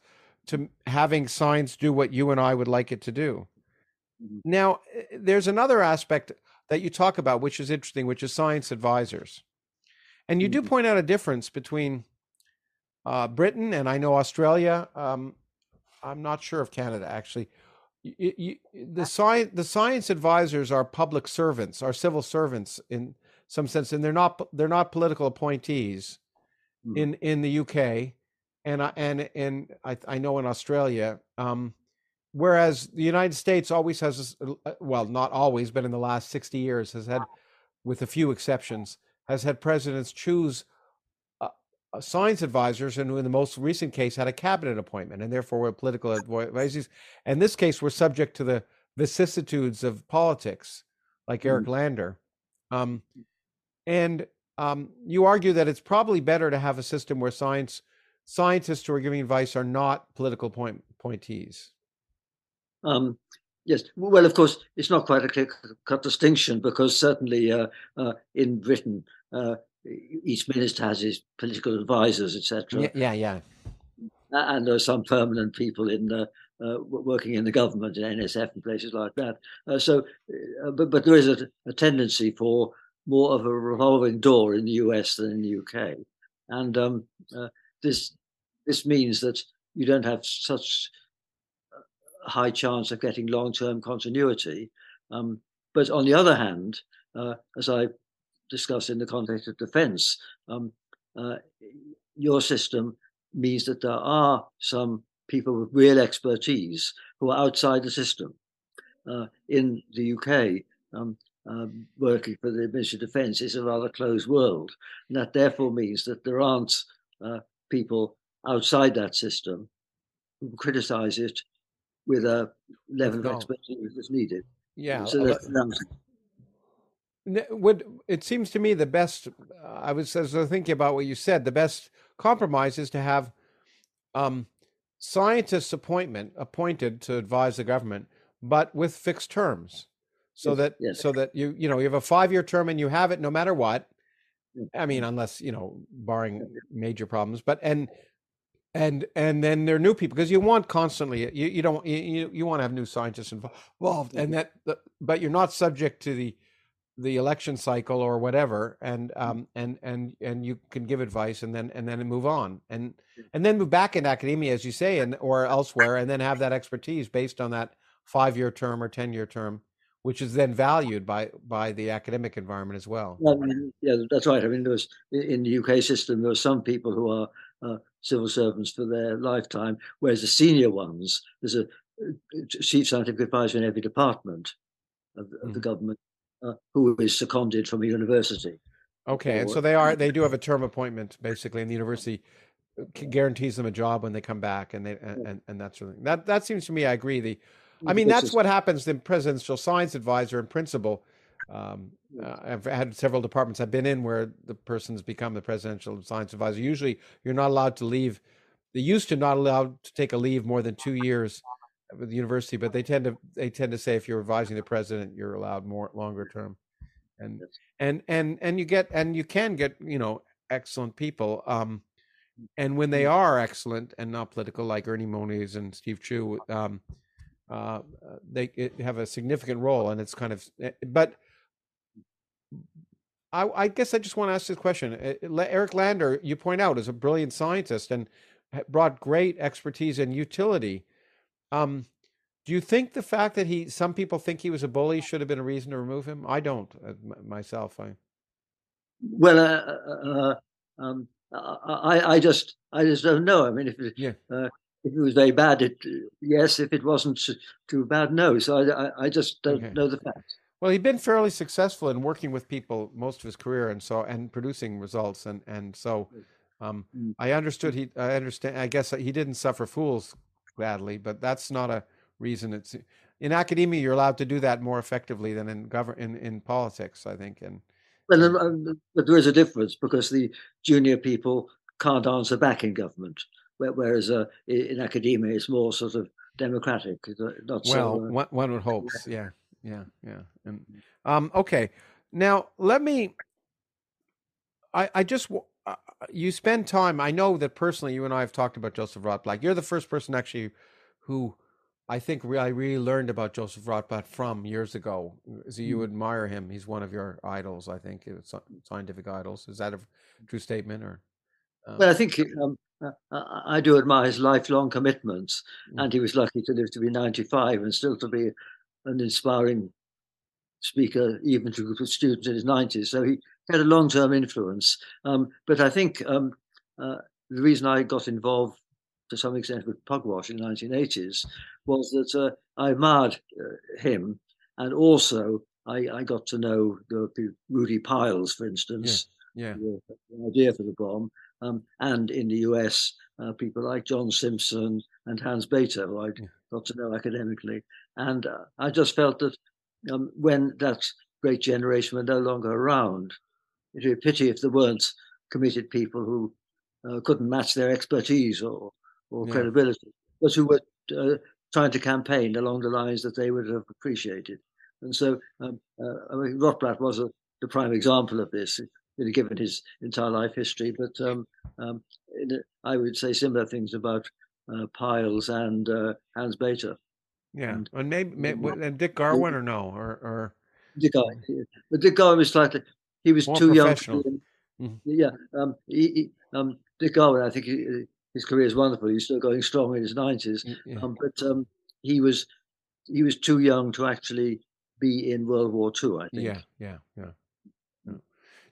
to having science do what you and I would like it to do. Mm-hmm. Now, eh, there's another aspect that you talk about, which is interesting, which is science advisors, and you mm-hmm. do point out a difference between uh, Britain and I know Australia. Um, I'm not sure of Canada actually you, you, the science the science advisors are public servants, are civil servants in some sense, and they're not they're not political appointees mm. in in the UK, and and and I, I know in Australia. Um, whereas the United States always has, uh, well, not always, but in the last sixty years has had, with a few exceptions, has had presidents choose uh, science advisors, and in the most recent case, had a cabinet appointment, and therefore were political advisors. In this case, were subject to the vicissitudes of politics, like Eric mm. Lander. Um, and um, you argue that it's probably better to have a system where science scientists who are giving advice are not political point, appointees. Um, yes, well, of course, it's not quite a clear-cut distinction because certainly uh, uh, in Britain, uh, each minister has his political advisors, etc. Yeah, yeah, yeah. And there are some permanent people in the uh, working in the government in NSF and places like that. Uh, so, uh, but but there is a, a, tendency for more of a revolving door in the US than in the UK, and um, uh, this this means that you don't have such a high chance of getting long term continuity. Um, but on the other hand, uh, as I discuss in the context of defense. Um, uh, your system means that there are some people with real expertise who are outside the system. Uh, in the UK, um, um, working for the Ministry of Defence is a rather closed world. And that therefore means that there aren't uh, people outside that system who criticize it with a level no. of expertise that's needed. Yeah. So that's, would it seems to me the best uh, i was as I was thinking about what you said the best compromise is to have um, scientists appointment appointed to advise the government but with fixed terms. So mm, that yes. so that you you know you have a five year term and you have it no matter what. Mm. I mean unless you know barring major problems but and and and then there are new people because you want constantly you, you don't you, you want to have new scientists involved and mm-hmm. that but you're not subject to the the election cycle or whatever and mm. um and and and you can give advice and then and then move on. And and then move back into academia as you say and or elsewhere and then have that expertise based on that five year term or ten year term which is then valued by by the academic environment as well. I mean, yeah that's right. I mean there was in the uk system there are some people who are uh, civil servants for their lifetime whereas the senior ones there's a chief scientific advisor in every department of, of mm. the government uh, who is seconded from a university. Okay, and so they are they do have a term appointment basically, and the university uh, guarantees them a job when they come back, and they and, and, and that sort of thing. That that seems to me, I agree. The, I mean, that's what happens. The presidential science advisor and principal. Um, uh, I've had several departments I've been in where the person's become the presidential science advisor. Usually, you're not allowed to leave. They used to not allowed to take a leave more than two years with the university, but they tend to they tend to say if you're advising the president, you're allowed more longer term, and and and and you get and you can get you know excellent people. Um, and when they mm-hmm. are excellent and not political, like Ernie Moniz and Steve Chu, um, uh, they have a significant role, and it's kind of. Eh, but I, I guess I just want to ask this question. Eh, Eric Lander, you point out, is a brilliant scientist and brought great expertise and utility um, do you think the fact that he, some people think he was a bully, should have been a reason to remove him? I don't uh, myself. I. Well, uh, uh, uh, um, I, I just, I just don't know. I mean, if it, yeah. Uh, if it was very bad, it yes. If it wasn't too bad, no. So I, I, I just don't okay. know the facts. Well, he'd been fairly successful in working with people most of his career, and so and producing results, and and so um, mm. I understood he. I understand. I guess he didn't suffer fools badly, but that's not a reason. It's in academia you're allowed to do that more effectively than in govern in, in politics, I think. And well, um, but there is a difference because the junior people can't answer back in government, whereas uh, in academia it's more sort of democratic. Not well, so, uh, one, one would hope. Yeah, yeah, yeah. And um, okay, now let me. I I just uh, you spend time. I know that personally, you and I have talked about Joseph Rotblat. You're the first person actually who I think I really learned about Joseph Rotblat from years ago. So you mm. admire him. He's one of your idols, I think, scientific idols. Is that a true statement or? Um... Well, I think um, I do admire his lifelong commitments, mm. and he was lucky to live to be 95 and still to be an inspiring speaker, even to students in his 90s. So he had a long term influence. Um, but I think um, uh, the reason I got involved to some extent with Pugwash in the 1980s was that uh, I admired uh, him and also I, I, got to know the, Rudy Peierls, for instance, yeah, yeah. The, the, idea for the bomb, um, and in the US, uh, people like John Simpson and Hans Bethe, who I yeah. got to know academically. And uh, I just felt that um, when that great generation were no longer around, it'd be a pity if there weren't committed people who uh, couldn't match their expertise or, or yeah. credibility, but who were uh, trying to campaign along the lines that they would have appreciated. And so, um, uh, I mean, Rotblat was a, the prime example of this, given his entire life history. But um, um, I would say similar things about uh, Peierls and uh, Hans Bethe. Yeah, and, and maybe, maybe and Dick Garwin or no, or, or Dick Garwin. But Dick Garwin was slightly he was too young. To, mm-hmm. Yeah, um, he, he, um, Dick Garwin, I think he, his career is wonderful. He's still going strong in his nineties, yeah. um, but um, he was he was too young to actually be in World War II. I think. Yeah, yeah, yeah.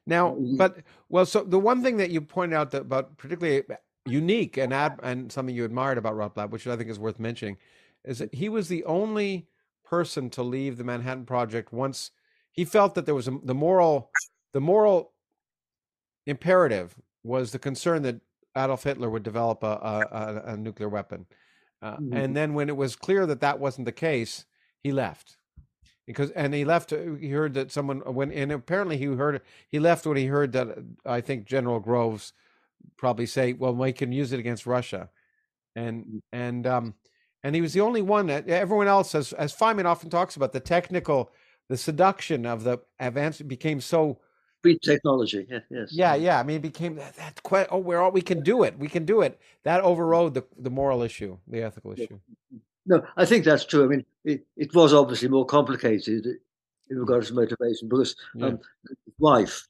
Now, but well, so the one thing that you pointed out that about particularly unique and ad, and something you admired about Rotblat, which I think is worth mentioning, is that he was the only person to leave the Manhattan Project once he felt that there was a, the moral the moral imperative was the concern that Adolf Hitler would develop a, a, a nuclear weapon. Uh, mm-hmm. And then when it was clear that that wasn't the case, he left because and he left. Uh, he heard that someone when and apparently he heard he left when he heard that uh, I think General Groves probably say, "Well, we can use it against Russia," and mm. and um and he was the only one that everyone else, as as Feynman often talks about, the technical, the seduction of the advance became so free technology. Yeah, yes. Yeah, yeah. I mean, it became that, that quite, oh, we're all, we can do it. We can do it. That overrode the, the moral issue, the ethical issue. No, I think that's true. I mean, it, it was obviously more complicated in regards to motivation because yeah. um, his wife,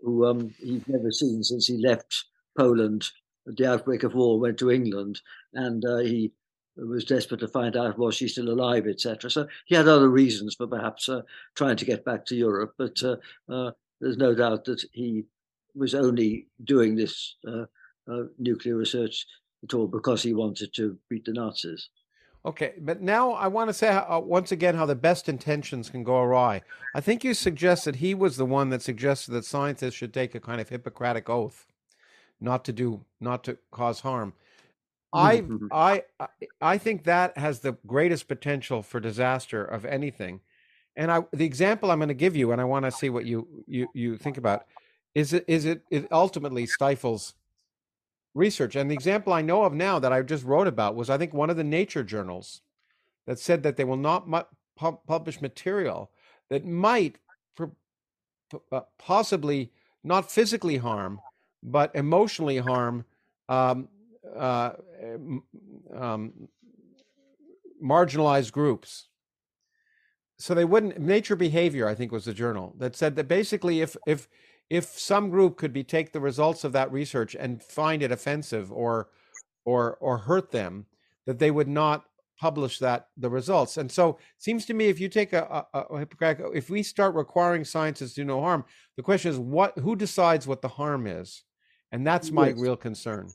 who um, he'd never seen since he left Poland at the outbreak of war, went to England, and uh, he was desperate to find out was she still alive, etc. So he had other reasons for perhaps uh, trying to get back to Europe, but uh, uh there's no doubt that he was only doing this uh, uh, nuclear research at all because he wanted to beat the Nazis. Okay, but now I want to say uh, once again how the best intentions can go awry. I think you suggest that he was the one that suggested that scientists should take a kind of Hippocratic oath, not to do, not to cause harm. I, I, I think that has the greatest potential for disaster of anything and I, the example I'm going to give you, and I want to see what you you you think about, is it is it it ultimately stifles research. And the example I know of now that I just wrote about was I think one of the Nature journals that said that they will not mu- publish material that might uh, possibly not physically harm but emotionally harm um, uh, um, marginalized groups so they wouldn't nature behavior i think was the journal that said that basically if if if some group could be take the results of that research and find it offensive or or or hurt them that they would not publish that the results and so it seems to me if you take a, a, a if we start requiring scientists do no harm the question is what who decides what the harm is and that's my yes. real concern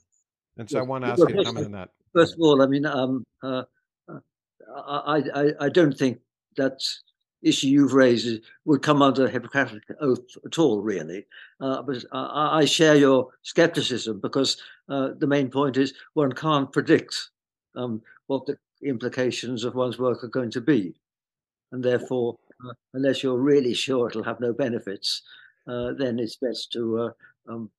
and so yes. i want to ask well, you to comment on that first of all i mean um, uh, uh I, I i don't think that issue you've raised would come under Hippocratic oath at all, really. Uh, but I, I, share your skepticism because uh, the main point is one can't predict um, what the implications of one's work are going to be. And therefore, uh, unless you're really sure it'll have no benefits, uh, then it's best to, uh, um,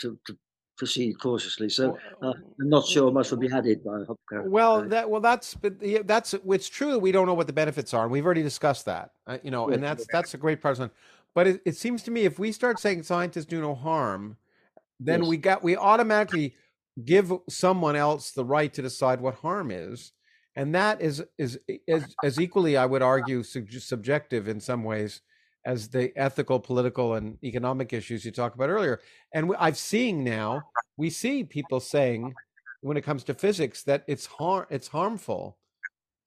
to, to proceed cautiously. So uh, I'm not sure much will be added by Hopco. Well, that well, that's but that's it's true that we don't know what the benefits are, and we've already discussed that. Uh, you know, and that's that's a great part. But it, it, seems to me if we start saying scientists do no harm, then yes. we got we automatically give someone else the right to decide what harm is. And that is is is as equally, I would argue, subjective in some ways as the ethical, political, and economic issues you talked about earlier. And I've seen now, we see people saying, when it comes to physics, that it's har- it's harmful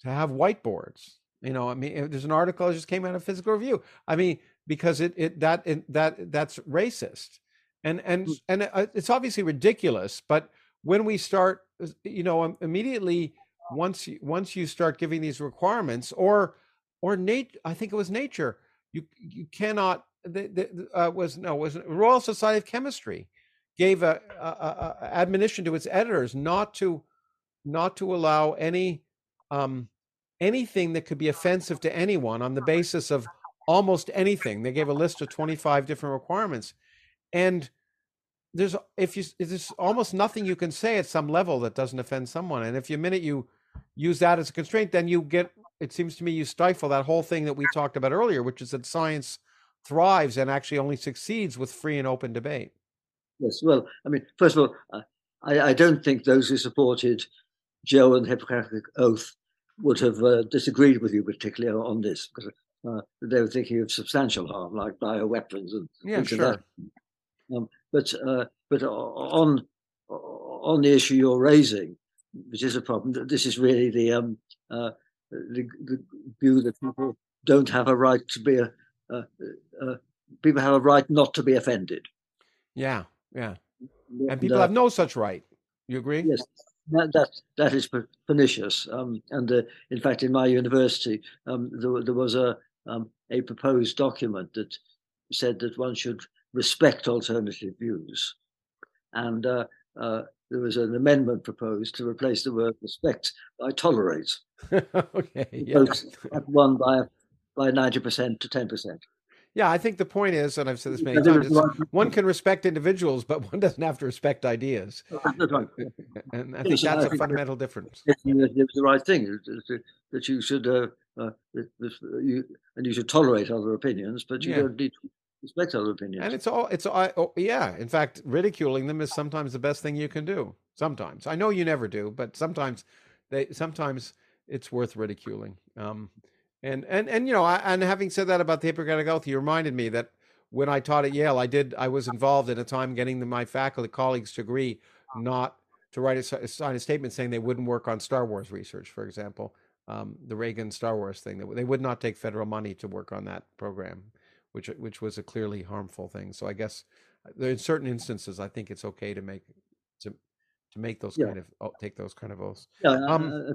to have whiteboards. You know, I mean, there's an article that just came out of Physical Review. I mean, because it it that it, that that's racist, and and mm. and uh, it's obviously ridiculous. But when we start, you know, immediately once you, once you start giving these requirements, or or Nate, I think it was Nature you you cannot. The, the, uh, was no was Royal Society of Chemistry gave a, a, a, admonition to its editors not to not to allow any um, anything that could be offensive to anyone on the basis of almost anything. They gave a list of 25 different requirements. And there's if you there's almost nothing you can say at some level that doesn't offend someone. And if you minute you use that as a constraint, then you get it seems to me you stifle that whole thing that we talked about earlier, which is that science thrives and actually only succeeds with free and open debate. Yes, well, I mean, first of all, uh, I, I, don't think those who supported Joe and the Hippocratic Oath would have uh, disagreed with you particularly on this because uh, they were thinking of substantial harm like bioweapons and yeah, things sure. like that. Um, but uh, but on on the issue you're raising, which is a problem, this is really the um, uh, the, the, view that people don't have a right to be a, uh, uh, people have a right not to be offended. Yeah, yeah, and people uh, have no such right. You agree? Yes, that that, that is pernicious. Um, and uh, in fact, in my university, um, there, there, was a um, a proposed document that said that one should respect alternative views. And uh, uh, there was an amendment proposed to replace the word respect by tolerate. okay, yeah. One by by ninety percent to ten percent. Yeah, I think the point is, and I've said this many times, one can respect individuals, but one doesn't have to respect ideas. and I think that's a fundamental difference. It was the right thing that you should, uh, uh, you, and you should tolerate other opinions, but you yeah. don't need to respect other opinions. And it's all, it's all, oh, yeah. In fact, ridiculing them is sometimes the best thing you can do. Sometimes, I know you never do, but sometimes they, sometimes it's worth ridiculing. Um, and and and you know, I, and having said that about the Hippocratic Oath, you reminded me that when I taught at Yale, I did I was involved at a time getting my faculty colleagues to agree not to write a sign a statement saying they wouldn't work on Star Wars research, for example, um, the Reagan Star Wars thing. That they would not take federal money to work on that program, which which was a clearly harmful thing. So I guess uh, in certain instances, I think it's okay to make to to make those yeah. kind of oh, take those kind of oaths. Yeah, um,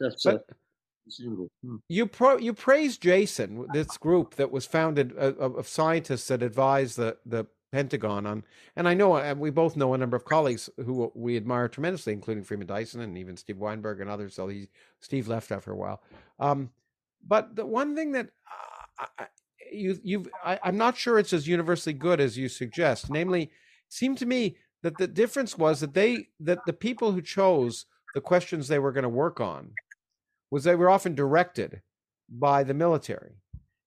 that's. But, Hmm. You pro you praise Jason, this group that was founded uh, of scientists that advise the the Pentagon on, and I know uh, we both know a number of colleagues who we admire tremendously, including Freeman Dyson and even Steve Weinberg and others. So he, Steve left after a while. Um, but the one thing that uh, I, you you've I, I'm not sure it's as universally good as you suggest. Namely, it seemed to me that the difference was that they that the people who chose the questions they were going to work on was they were often directed by the military.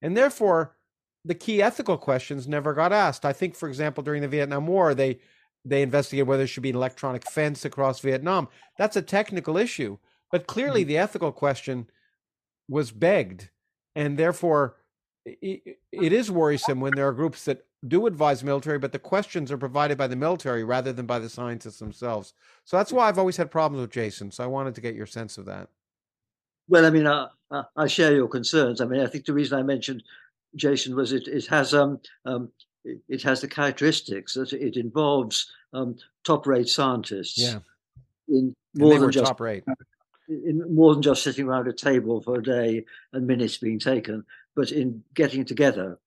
And therefore, the key ethical questions never got asked. I think, for example, during the Vietnam War, they they investigated whether there should be an electronic fence across Vietnam. That's a technical issue, but clearly mm-hmm. the ethical question was begged, and therefore it, it is worrisome when there are groups that do advise military, but the questions are provided by the military rather than by the scientists themselves. So that's why I've always had problems with Jason. So I wanted to get your sense of that. Well, I mean, I, I, share your concerns. I mean, I think the reason I mentioned Jason was it, it has um, um it has the characteristics that it involves um, top rate scientists. Yeah. In more than just top rate. In more than just sitting around a table for a day and minutes being taken, but in getting together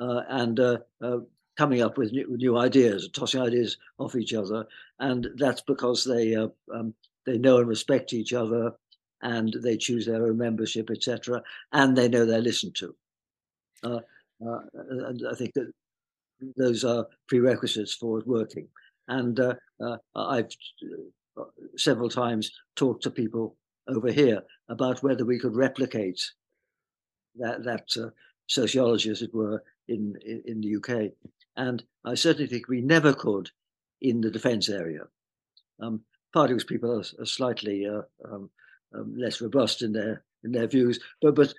uh, and uh, uh, coming up with new, new, ideas, tossing ideas off each other, and that's because they uh, um, they know and respect each other and they choose their own membership, etc., and they know they're listened to. Uh, uh, and I think that those are prerequisites for it working. And I've several times talked to people over here about whether we could replicate that that uh, sociology, as it were, in, in, in the UK. And I certainly think we never could in the defence area. Um, partly because people are, are slightly um, um, less robust in their in their views. But but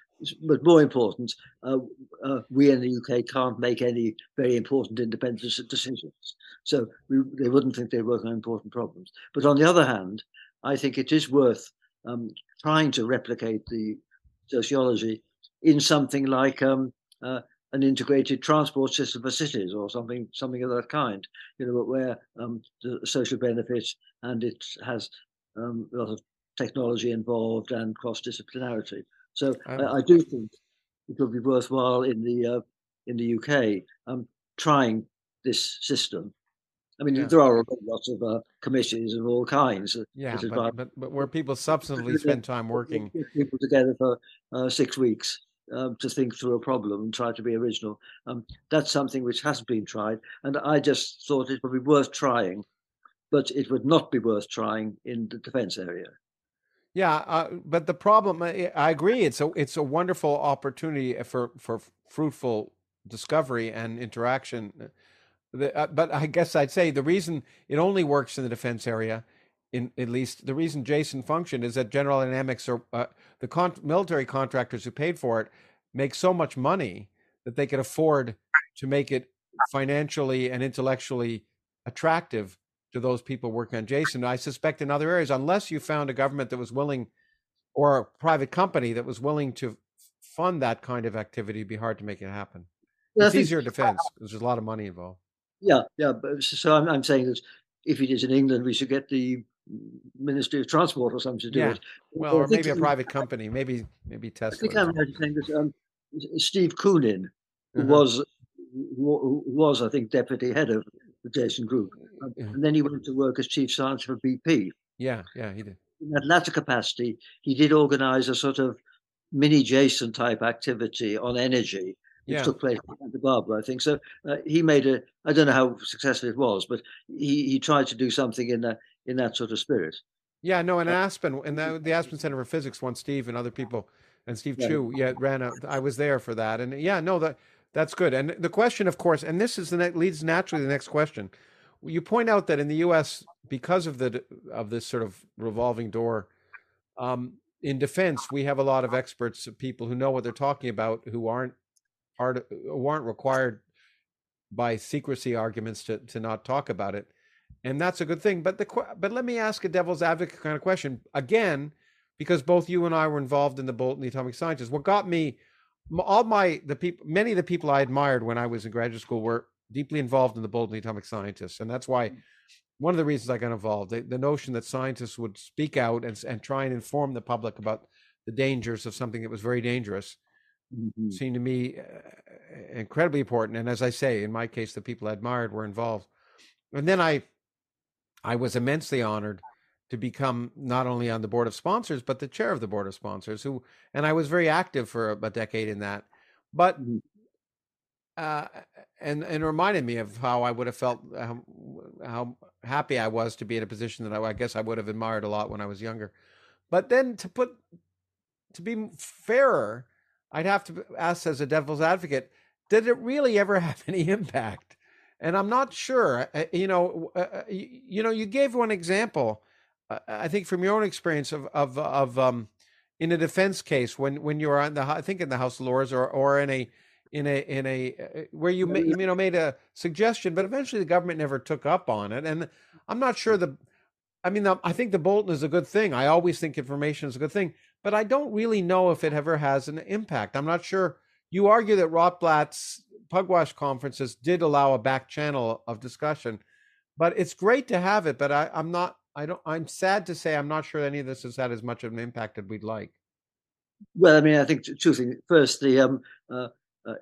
but more important, uh, uh, we in the UK can't make any very important independent decisions. So we, they wouldn't think they work on important problems. But on the other hand, I think it is worth um, trying to replicate the sociology in something like um, uh, an integrated transport system for cities or something something of that kind. You know, where um, the social benefits and it has um, a lot of technology involved and cross disciplinarity. So I, I, do think it would be worthwhile in the uh, in the UK um, trying this system. I mean, yeah. there are lots of uh, committees of all kinds. Yeah, but, but, but, where people substantively spend time working, people together for uh, six weeks um, to think through a problem and try to be original. Um, that's something which has been tried, and I just thought it would be worth trying, but it would not be worth trying in the defence area. Yeah, uh, but the problem, I agree. It's a it's a wonderful opportunity for for fruitful discovery and interaction. The, uh, but I guess I'd say the reason it only works in the defense area, in at least the reason Jason functioned is that General Dynamics or uh, the con- military contractors who paid for it make so much money that they could afford to make it financially and intellectually attractive to those people working on Jason. I suspect in other areas, unless you found a government that was willing or a private company that was willing to fund that kind of activity, it'd be hard to make it happen. it's easier defense because there's a lot of money involved. Yeah, yeah. So I'm, I'm saying that if it is in England, we should get the Ministry of Transport or something to do yeah. it. Well, or maybe a private company, maybe maybe Tesla. I think I'm saying that um, Steve Koonin, who uh-huh. was who was I think deputy head of the Jason Group, and then he went to work as chief scientist for BP. Yeah, yeah, he did. In that latter capacity, he did organise a sort of mini Jason type activity on energy, which yeah. took place in Santa Barbara, I think. So uh, he made a. I don't know how successful it was, but he he tried to do something in that in that sort of spirit. Yeah, no, in uh, Aspen, in the, the Aspen Center for Physics, once Steve and other people and Steve yeah. Chu, yeah, ran. A, I was there for that, and yeah, no, that that's good. And the question, of course, and this is the leads naturally to the next question. You point out that in the U.S., because of the of this sort of revolving door, um, in defense, we have a lot of experts, people who know what they're talking about, who aren't part, of, who aren't required by secrecy arguments to to not talk about it, and that's a good thing. But the but let me ask a devil's advocate kind of question again, because both you and I were involved in the Bulletin the Atomic Scientists. What got me all my the people many of the people I admired when I was in graduate school were deeply involved in the Bulletin Atomic Scientists, and that's why mm. one of the reasons I got involved. The, the notion that scientists would speak out and and try and inform the public about the dangers of something that was very dangerous mm-hmm. seemed to me uh, incredibly important. And as I say, in my case, the people I admired were involved, and then I I was immensely honored to become not only on the board of sponsors but the chair of the board of sponsors who and i was very active for a, a decade in that but mm-hmm. uh, and and reminded me of how i would have felt how, how happy i was to be in a position that I, I guess i would have admired a lot when i was younger but then to put to be fairer i'd have to ask as a devil's advocate did it really ever have any impact and i'm not sure uh, you know uh, uh you know you gave one example I think from your own experience of of of um, in a defense case when when you were on the I think in the House of Lords or or in a in a in a where you you know made a suggestion, but eventually the government never took up on it, and I'm not sure the. I mean, I think the Bulletin is a good thing. I always think information is a good thing, but I don't really know if it ever has an impact. I'm not sure. You argue that Rotblat's Pugwash conferences did allow a back channel of discussion, but it's great to have it. But I, I'm not I don't. I'm sad to say I'm not sure any of this has had as much of an impact as we'd like. Well, I mean, I think two things. First, the um, uh, uh,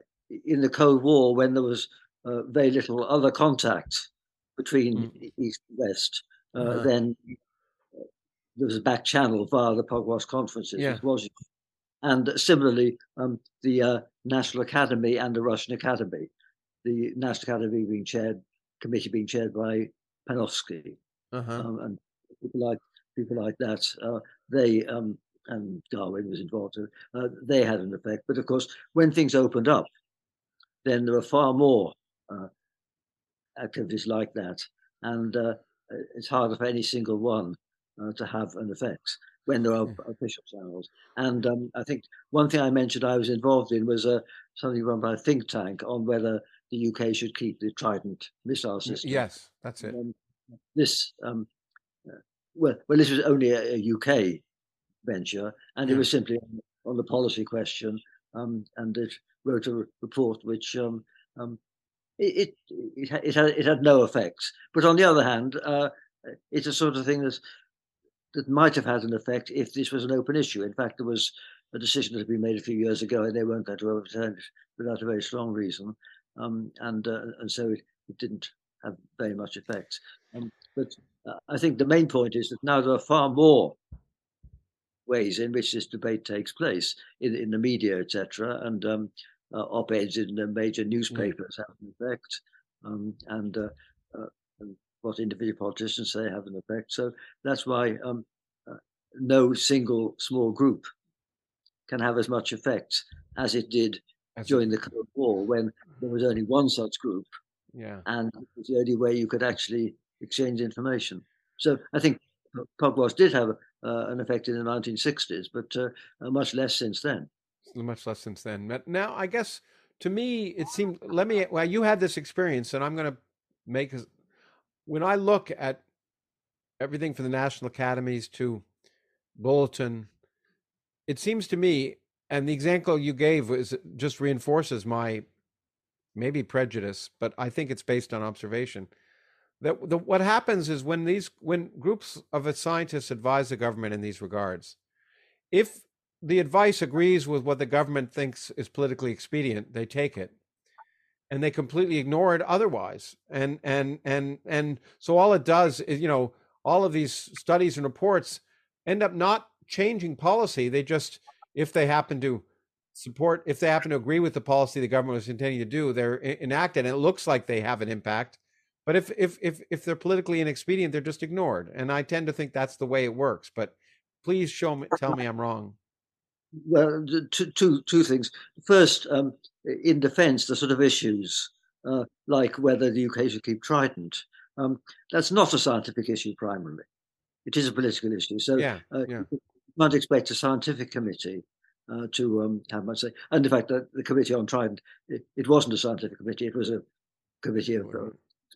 in the Cold War, when there was uh, very little other contact between mm. East and West, uh, uh-huh. then uh, there was a back channel via the Pugwash conferences. Yeah. Was, and similarly, um, the uh, National Academy and the Russian Academy, the National Academy being chaired, committee being chaired by Panofsky, uh-huh. um, and people like people like that, uh, they um, and Darwin was involved. Uh, they had an effect, but of course, when things opened up, then there were far more uh, activities like that, and uh, it's harder for any single one uh, to have an effect when there are yeah. official channels. And um, I think one thing I mentioned I was involved in was uh, something run by a think tank on whether the UK should keep the Trident missile system. Yes, that's it. Um, this um, well, well, this was only a, a UK venture, and yeah. it was simply on, the policy question, um, and it wrote a report which um, um, it, it, it, had, it, had, no effects. But on the other hand, uh, it's a sort of thing that that might have had an effect if this was an open issue. In fact, there was a decision that had been made a few years ago, and they weren't going to overturn it without a very strong reason, um, and uh, and so it, it didn't have very much effect. Um, but uh, I think the main point is that now there are far more ways in which this debate takes place in, in the media, etc., and um, uh, op-eds in the major mm. newspapers have an effect, um, and, uh, uh, and, what individual politicians say have an effect. So that's why um, uh, no single small group can have as much effect as it did during the Cold War, when there was only one such group, yeah, and it was the only way you could actually exchange information. So I think Pugwash did have uh, an effect in the 1960s, but uh, uh, much less since then. Much less since then. But now, I guess to me, it seemed. Let me. Well, you had this experience, and I'm going to make. When I look at everything from the national academies to bulletin, it seems to me, and the example you gave was uh, just reinforces my maybe prejudice, but I think it's based on observation that the, what happens is when these when groups of scientists advise the government in these regards, if the advice agrees with what the government thinks is politically expedient, they take it, and they completely ignore it otherwise. And and and and so all it does is, you know, all of these studies and reports end up not changing policy. They just, if they happen to support, if they happen to agree with the policy the government was intending to do, they're enacted, and it looks like they have an impact. But if if if if they're politically inexpedient, they're just ignored. And I tend to think that's the way it works. But please show me, tell me I'm wrong. Well, two, two, two things. First, um, in defence, the sort of issues uh, like whether the UK should keep Trident, um, that's not a scientific issue primarily. It is a political issue. So yeah, uh, yeah. you might expect a scientific committee uh, to um, have much say. And in fact, the, the committee on Trident, it, it, wasn't a scientific committee; it was a committee of uh,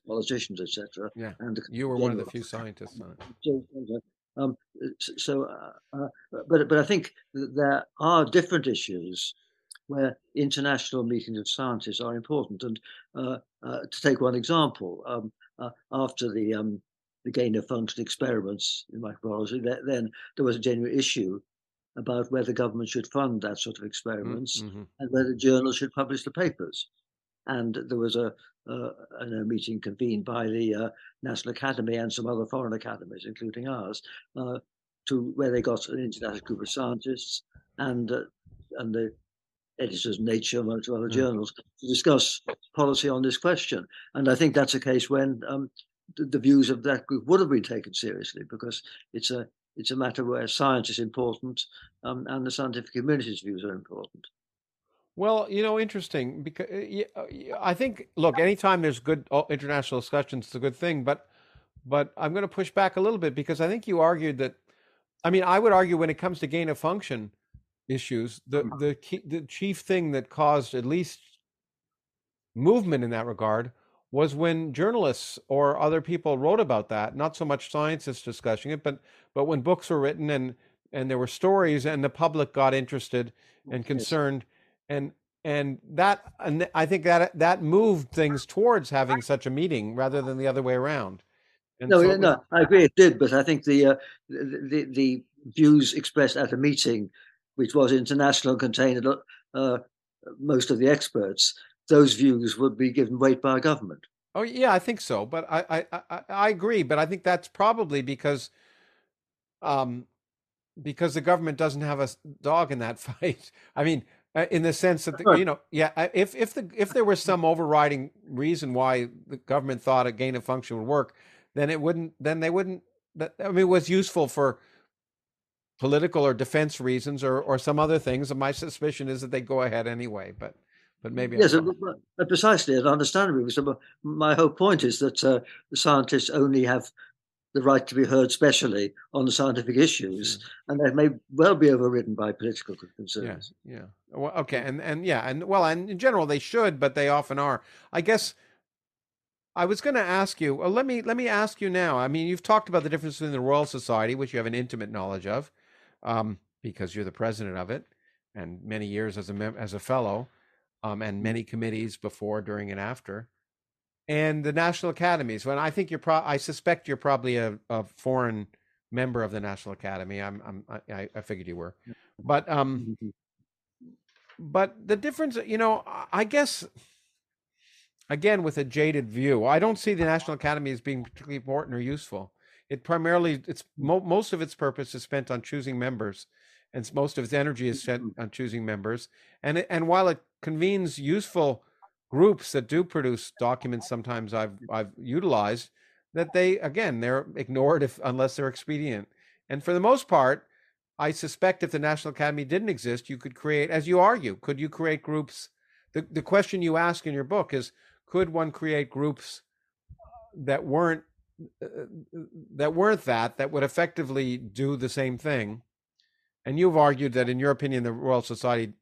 politicians, etc. Yeah, and you were one of the few scientists on it. Um, so, uh, uh, but but I think there are different issues where international meetings of scientists are important. And uh, uh to take one example, um, uh, after the um, the gain of function experiments in microbiology, then there was a genuine issue about whether government should fund that sort of experiments mm-hmm. and whether journals should publish the papers. And there was a, a meeting convened by the uh, National Academy and some other foreign academies, including ours, uh, to where they got an international group of scientists and uh, and the editors of Nature and or other mm. journals to discuss policy on this question. And I think that's a case when um, the, the, views of that group would have been taken seriously because it's a it's a matter where science is important um, and the scientific community's views are important. Well, you know, interesting because uh, uh, I think look, anytime there's good uh, international discussions, it's a good thing. But but I'm going to push back a little bit because I think you argued that. I mean, I would argue when it comes to gain of function issues, the mm. the key, the chief thing that caused at least movement in that regard was when journalists or other people wrote about that. Not so much scientists discussing it, but but when books were written and and there were stories and the public got interested and concerned. Yes and and that and I think that that moved things towards having such a meeting rather than the other way around. And no, so no, I agree it did, but I think the, uh, the the views expressed at a meeting, which was international, and contained uh, most of the experts. Those views would be given weight by government. Oh yeah, I think so, but I I I, I agree, but I think that's probably because, um, because the government doesn't have a dog in that fight. I mean, in the sense that the, you know, yeah, uh, if if the if there was some overriding reason why the government thought a gain of function would work, then it wouldn't. Then they wouldn't. I mean, it was useful for political or defense reasons or or some other things. And my suspicion is that they go ahead anyway. But but maybe yes, uh, precisely, and understandably. Because my whole point is that uh, scientists only have the right to be heard specially on the scientific issues, mm. and they may well be overridden by political concerns. Yeah, yeah. Well, okay, and and yeah, and well, and in general they should, but they often are. I guess I was going to ask you. Well, let me let me ask you now. I mean, you've talked about the difference between the Royal Society, which you have an intimate knowledge of, um, because you're the president of it, and many years as a mem- as a fellow, um, and many committees before, during, and after and the national academies. When I think you're, pro- I suspect you're probably a, a foreign member of the National Academy. I'm, I'm I, I figured you were, but um, mm-hmm. but the difference, you know, I guess again with a jaded view, I don't see the National Academy as being particularly important or useful. It primarily, it's mo- most of its purpose is spent on choosing members, and most of its energy is spent mm-hmm. on choosing members. And it, and while it convenes useful groups that do produce documents sometimes I've I've utilized that they again they're ignored if unless they're expedient. And for the most part, I suspect if the National Academy didn't exist, you could create, as you argue, could you create groups? The the question you ask in your book is, could one create groups that weren't uh, that weren't that that would effectively do the same thing? And you've argued that, in your opinion, the Royal Society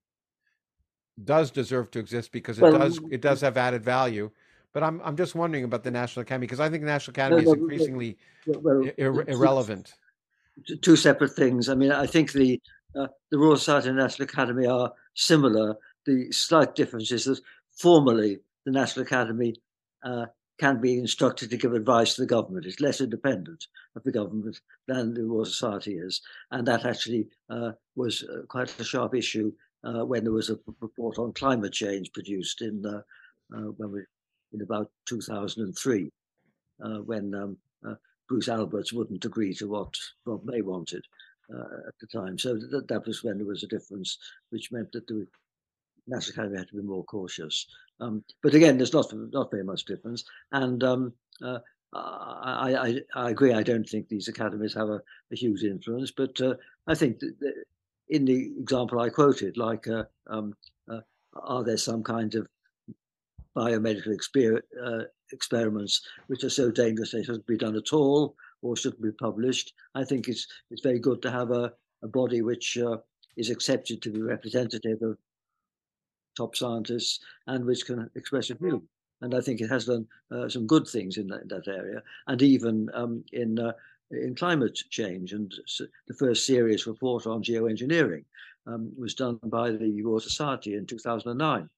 does deserve to exist because it well, does it does have added value. But I'm I'm just wondering about the National Academy because I think the National Academy is increasingly well, ir- irrelevant. Two separate things. I mean, I think the uh, the Royal Society and National Academy are similar. The slight difference is that formally the National Academy uh, can be instructed to give advice to the government. It's less independent of the government than the Royal Society is. And that actually uh, was uh, quite a sharp issue uh, when there was a report on climate change produced in, uh, uh, when we, in about 2003, uh, when um, Bruce Alberts wouldn't agree to what Rob May wanted at the time. So that, that was when there was a difference, which meant that the National Academy had to be more cautious. Um, but again, there's not not very much difference. And um, uh, I, I, I, agree. I don't think these academies have a, a huge influence, but uh, I think that in the example I quoted, like, uh, um, uh, are there some kinds of biomedical exper- uh, experiments which are so dangerous they shouldn't be done at all or shouldn't be published? I think it's it's very good to have a, a body which uh, is accepted to be representative of top scientists and which can express a view. And I think it has done uh, some good things in that, that area, and even um, in uh, in climate change. And the first serious report on geoengineering um, was done by the Royal Society in 2009.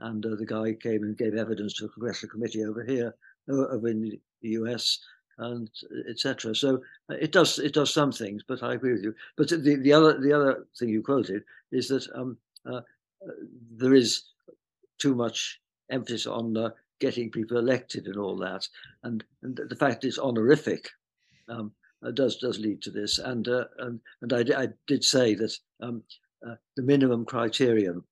And uh, the guy came and gave evidence to a congressional committee over here, uh, over in the US, and etc. So uh, it does it does some things, but I agree with you. But the, the other the other thing you quoted is that um, uh, there is too much emphasis on uh, getting people elected and all that, and, and the fact it's honorific um, uh, does does lead to this. And uh, and, and I, I, did say that um, uh, the minimum criterion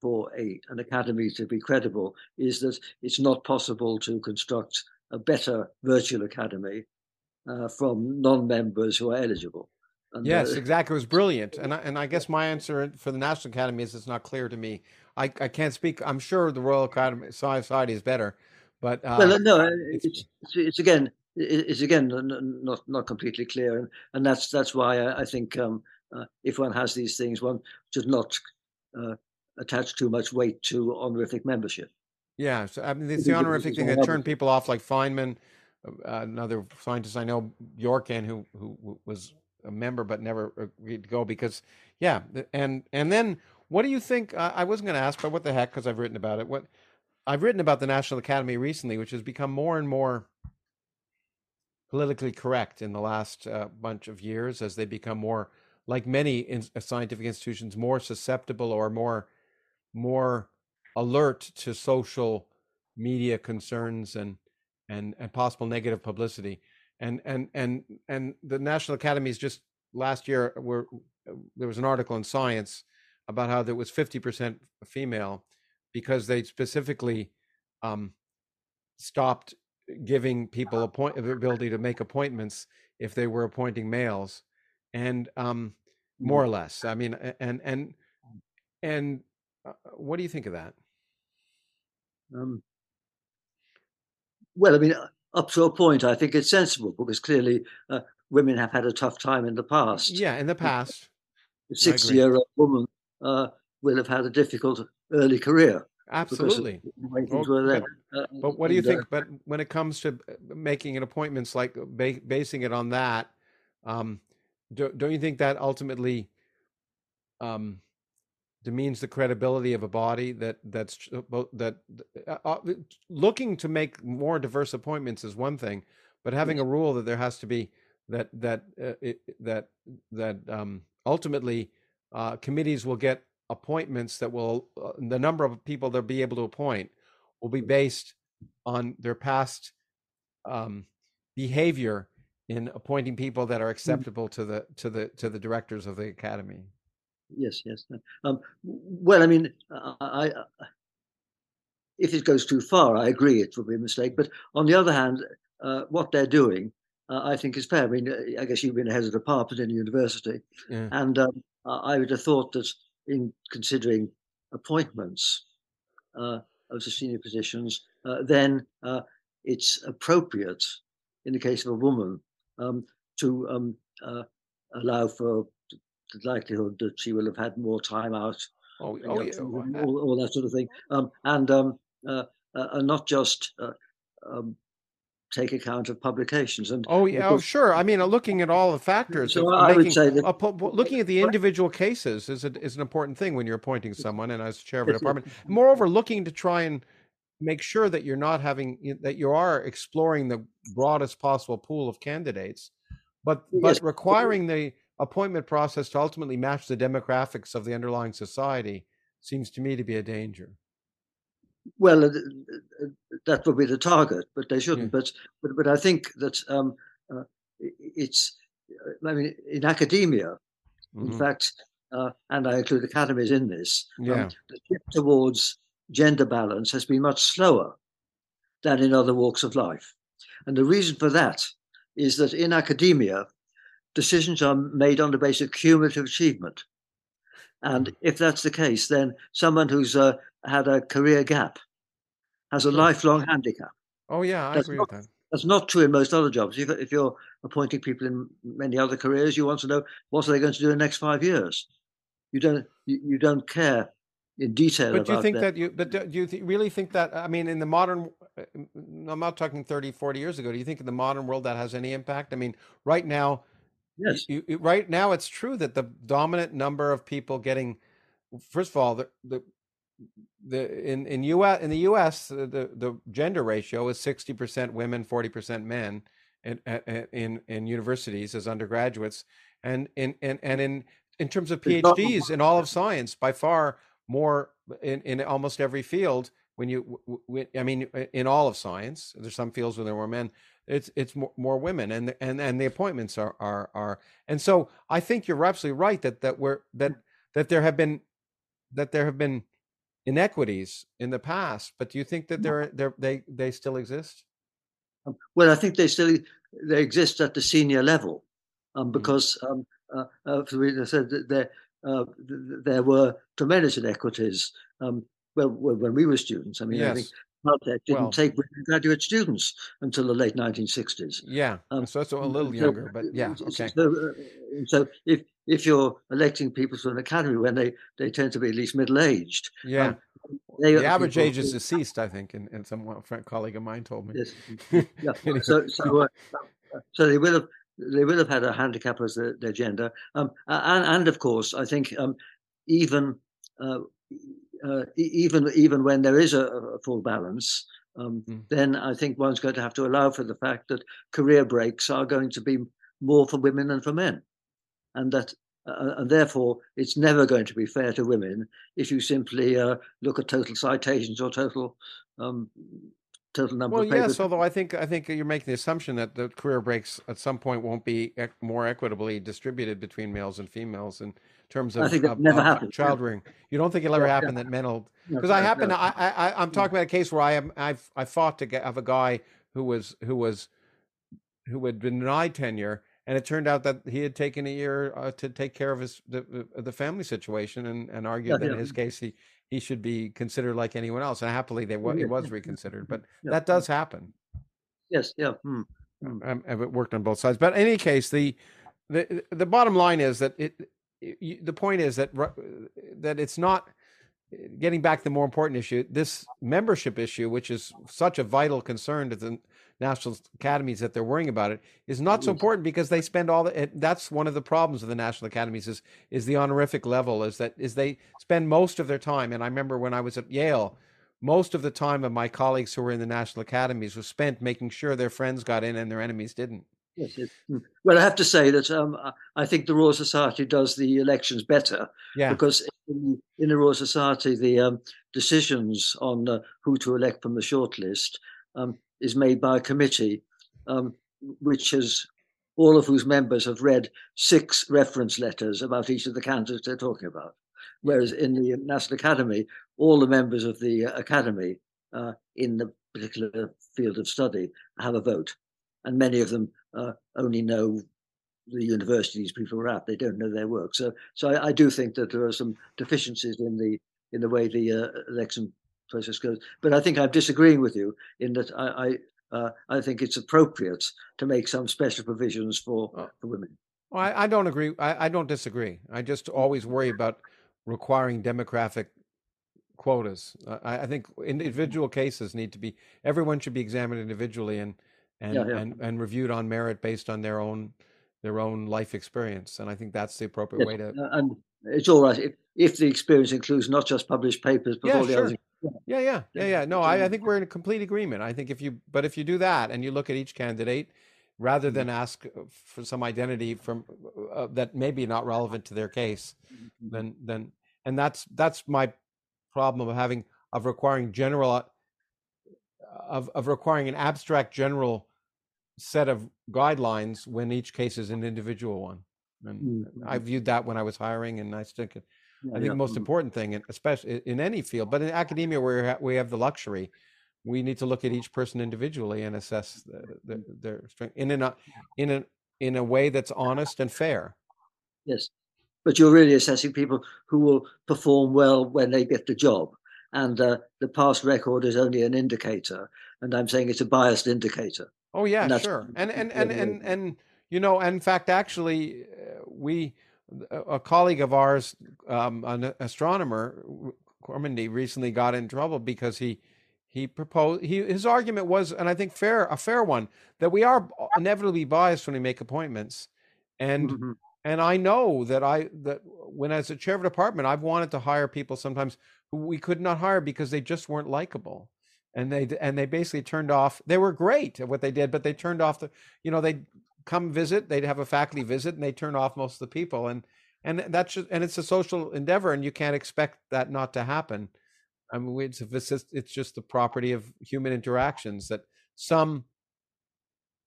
for a an academy to be credible is that it's not possible to construct a better virtual academy uh, from non-members who are eligible. And, yes, uh, exactly. It was brilliant, and I, and I guess my answer for the National Academy is it's not clear to me. I, I can't speak. I'm sure the Royal Academy Society is better, but uh, well, no, it's, it's, it's again it's again not not completely clear, and, and that's that's why I, I think um, uh, if one has these things, one should not uh, attach too much weight to honorific membership. Yeah, so I mean, it's the honorific thing that turned people off, like Feynman, uh, another scientist I know, Yorkin, who who was a member but never agreed to go because yeah and and then what do you think i wasn't going to ask but what the heck because i've written about it. What i've written about the national academy recently which has become more and more politically correct in the last uh, bunch of years as they become more like many in, uh, scientific institutions more susceptible or more more alert to social media concerns and and and possible negative publicity. And and and and the national academies just last year were there was an article in science about how there was 50% female because they specifically um, stopped giving people a point the ability to make appointments if they were appointing males and um, more or less i mean and and and uh, what do you think of that um, well i mean up to a point, I think it's sensible because clearly uh, women have had a tough time in the past. Yeah, in the past. A 60 year old woman uh, will have had a difficult early career. Absolutely. Well, but, uh, but, what do you think? But when it comes to uh, making an appointments, like ba- basing it on that, um, do, don't you think that ultimately um, demeans the credibility of a body that that's uh, that uh, uh, looking to make more diverse appointments is one thing but having a rule that there has to be that that uh, it, that that um, ultimately uh, committees will get appointments that will uh, the number of people they'll be able to appoint will be based on their past um, behavior in appointing people that are mm. acceptable to the to the to the directors of the academy yes, yes. Um, well, I mean, I, I, if it goes too far, I agree it would be a mistake. But on the other hand, uh, what they're doing, uh, I think is fair. I mean, I guess you've been a head of department in a university, yeah. and um, I would have thought that in considering appointments uh, of the senior positions, uh, then uh, it's appropriate, in the case of a woman, um, to um, uh, allow for the likelihood that she will have had more time out. Oh, oh yeah. all, all, that sort of thing. Um, and um, uh, uh, and not just uh, um, take account of publications. And oh yeah, oh, sure. I mean, looking at all the factors. So I making, would say that looking at the individual cases is a, is an important thing when you're appointing someone and as chair of a department. Moreover, looking to try and make sure that you're not having that you are exploring the broadest possible pool of candidates, but but requiring the appointment process to ultimately match the demographics of the underlying society seems to me to be a danger. Well, uh, that would be the target, but they shouldn't. Yeah. But, but but I think that um, uh, it's. I mean, in academia, mm-hmm. in fact, uh, and I include academies in this. Um, yeah. Um, the shift towards gender balance has been much slower than in other walks of life, and the reason for that is that in academia, decisions are made on the basis of cumulative achievement. And mm. if that's the case, then someone who's uh, had a career gap has a lifelong handicap. Oh, yeah, I that's agree not, with that. That's not true in most other jobs. If, if, you're appointing people in many other careers, you want to know what are they going to do in the next five years. You don't. You, you don't care in detail. But do you think that. that you? But do you th- really think that? I mean, in the modern, uh, I'm not talking 30, 40 years ago. Do you think in the modern world that has any impact? I mean, right now, Yes. You, you, right now, it's true that the dominant number of people getting, first of all, the the, the in in U.S. in the U.S. Uh, the the gender ratio is sixty percent women, forty percent men, in in in universities as undergraduates, and in and and in in terms of PhDs in all of science, by far more in in almost every field. When you, I mean, in all of science, there's some fields where there were men it's it's more, more women and and and the appointments are are are and so I think you're absolutely right that that we're that that there have been that there have been inequities in the past but do you think that they're, they're they they still exist? Um, well I think they still they exist at the senior level um, mm-hmm. because um, uh, uh, I said that there uh, there were tremendous inequities um, well, when we were students. I mean, yes. I think Caltech didn't well, take graduate students until the late 1960s. Yeah, um, so that's a little younger, so, but yeah, okay. So, uh, so, if if you're electing people to an academy when they, they tend to be at least middle aged, yeah, um, the average age is deceased, I think, and, and some colleague of mine told me. Yes, yeah. so so uh, so they will have they will have had a handicap as their, their gender, um, and and of course, I think um, even. Uh, uh, even even when there is a, a full balance, um, mm. then I think one's going to have to allow for the fact that career breaks are going to be more for women than for men, and that uh, and therefore it's never going to be fair to women if you simply uh, look at total citations or total um, total number well, of papers. yes, although I think I think you're making the assumption that the career breaks at some point won't be more equitably distributed between males and females in terms of, I think that of, never of child rearing. You don't think it'll ever yeah, happen yeah. that men will because no, I happen no. I, I I'm talking about a case where I am I've I fought to get of a guy who was who was who had been denied tenure and it turned out that he had taken a year uh, to take care of his the, the family situation and, and argued yeah, that in his case he he should be considered like anyone else. And happily, they it was reconsidered, but yeah. that does happen. Yes, yeah. Mm. Mm. I've worked on both sides, but in any case, the the the bottom line is that it, it the point is that that it's not getting back to the more important issue. This membership issue, which is such a vital concern to the national academies that they're worrying about it is not so important because they spend all the that's one of the problems of the national academies is is the honorific level is that is they spend most of their time and i remember when i was at yale most of the time of my colleagues who were in the national academies was spent making sure their friends got in and their enemies didn't Yes, yes. Hmm. Well, I have to say that um, I think the Royal Society does the elections better. Yeah. Because in, in the Royal Society, the um, decisions on uh, who to elect from the shortlist um, is made by a committee, um, which has all of whose members have read six reference letters about each of the candidates they're talking about. Whereas in the National Academy, all the members of the Academy uh, in the particular field of study have a vote, and many of them uh, only know the universities people are at. They don't know their work. So, so I, I, do think that there are some deficiencies in the in the way the uh, election process goes. But I think I'm disagreeing with you in that I I, uh, I think it's appropriate to make some special provisions for, oh. for women. Well, I, I don't agree. I, I, don't disagree. I just always worry about requiring demographic quotas. I, I, think individual cases need to be. Everyone should be examined individually and and yeah, yeah. and and reviewed on merit based on their own their own life experience. And I think that's the appropriate way to. and it's all right if, if the experience includes not just published papers, but yeah, all the sure. other Yeah, yeah, yeah, yeah. No, I, I think we're in complete agreement. I think if you, but if you do that and you look at each candidate, rather than ask for some identity from uh, that may be not relevant to their case, mm-hmm. then then and that's that's my problem of having of requiring general uh, of of requiring an abstract general set of guidelines when each case is an individual one. And mm-hmm. I viewed that when I was hiring, and I think yeah, I think yeah. the most mm-hmm. important thing, especially in any field, but in academia where we have the luxury, we need to look at each person individually and assess the, the, mm-hmm. their strength in a in a in a way that's honest and fair. Yes, but you're really assessing people who will perform well when they get the job, and uh, the past record is only an indicator. And I'm saying it's a biased indicator. Oh yeah, and sure. And and and and and you know, in fact, actually, uh, we a colleague of ours, um, an astronomer, Kormendy, recently got in trouble because he he proposed he his argument was, and I think fair a fair one, that we are inevitably biased when we make appointments, and mm-hmm. and I know that I that when as a chair of a department, I've wanted to hire people sometimes who we could not hire because they just weren't likable and they and they basically turned off. They were great at what they did, but they turned off the. You know, they'd come visit, they'd have a faculty visit, and they turn off most of the people, and and that's just, and it's a social endeavor, and you can't expect that not to happen. I mean, it's it's just, it's just the property of human interactions that some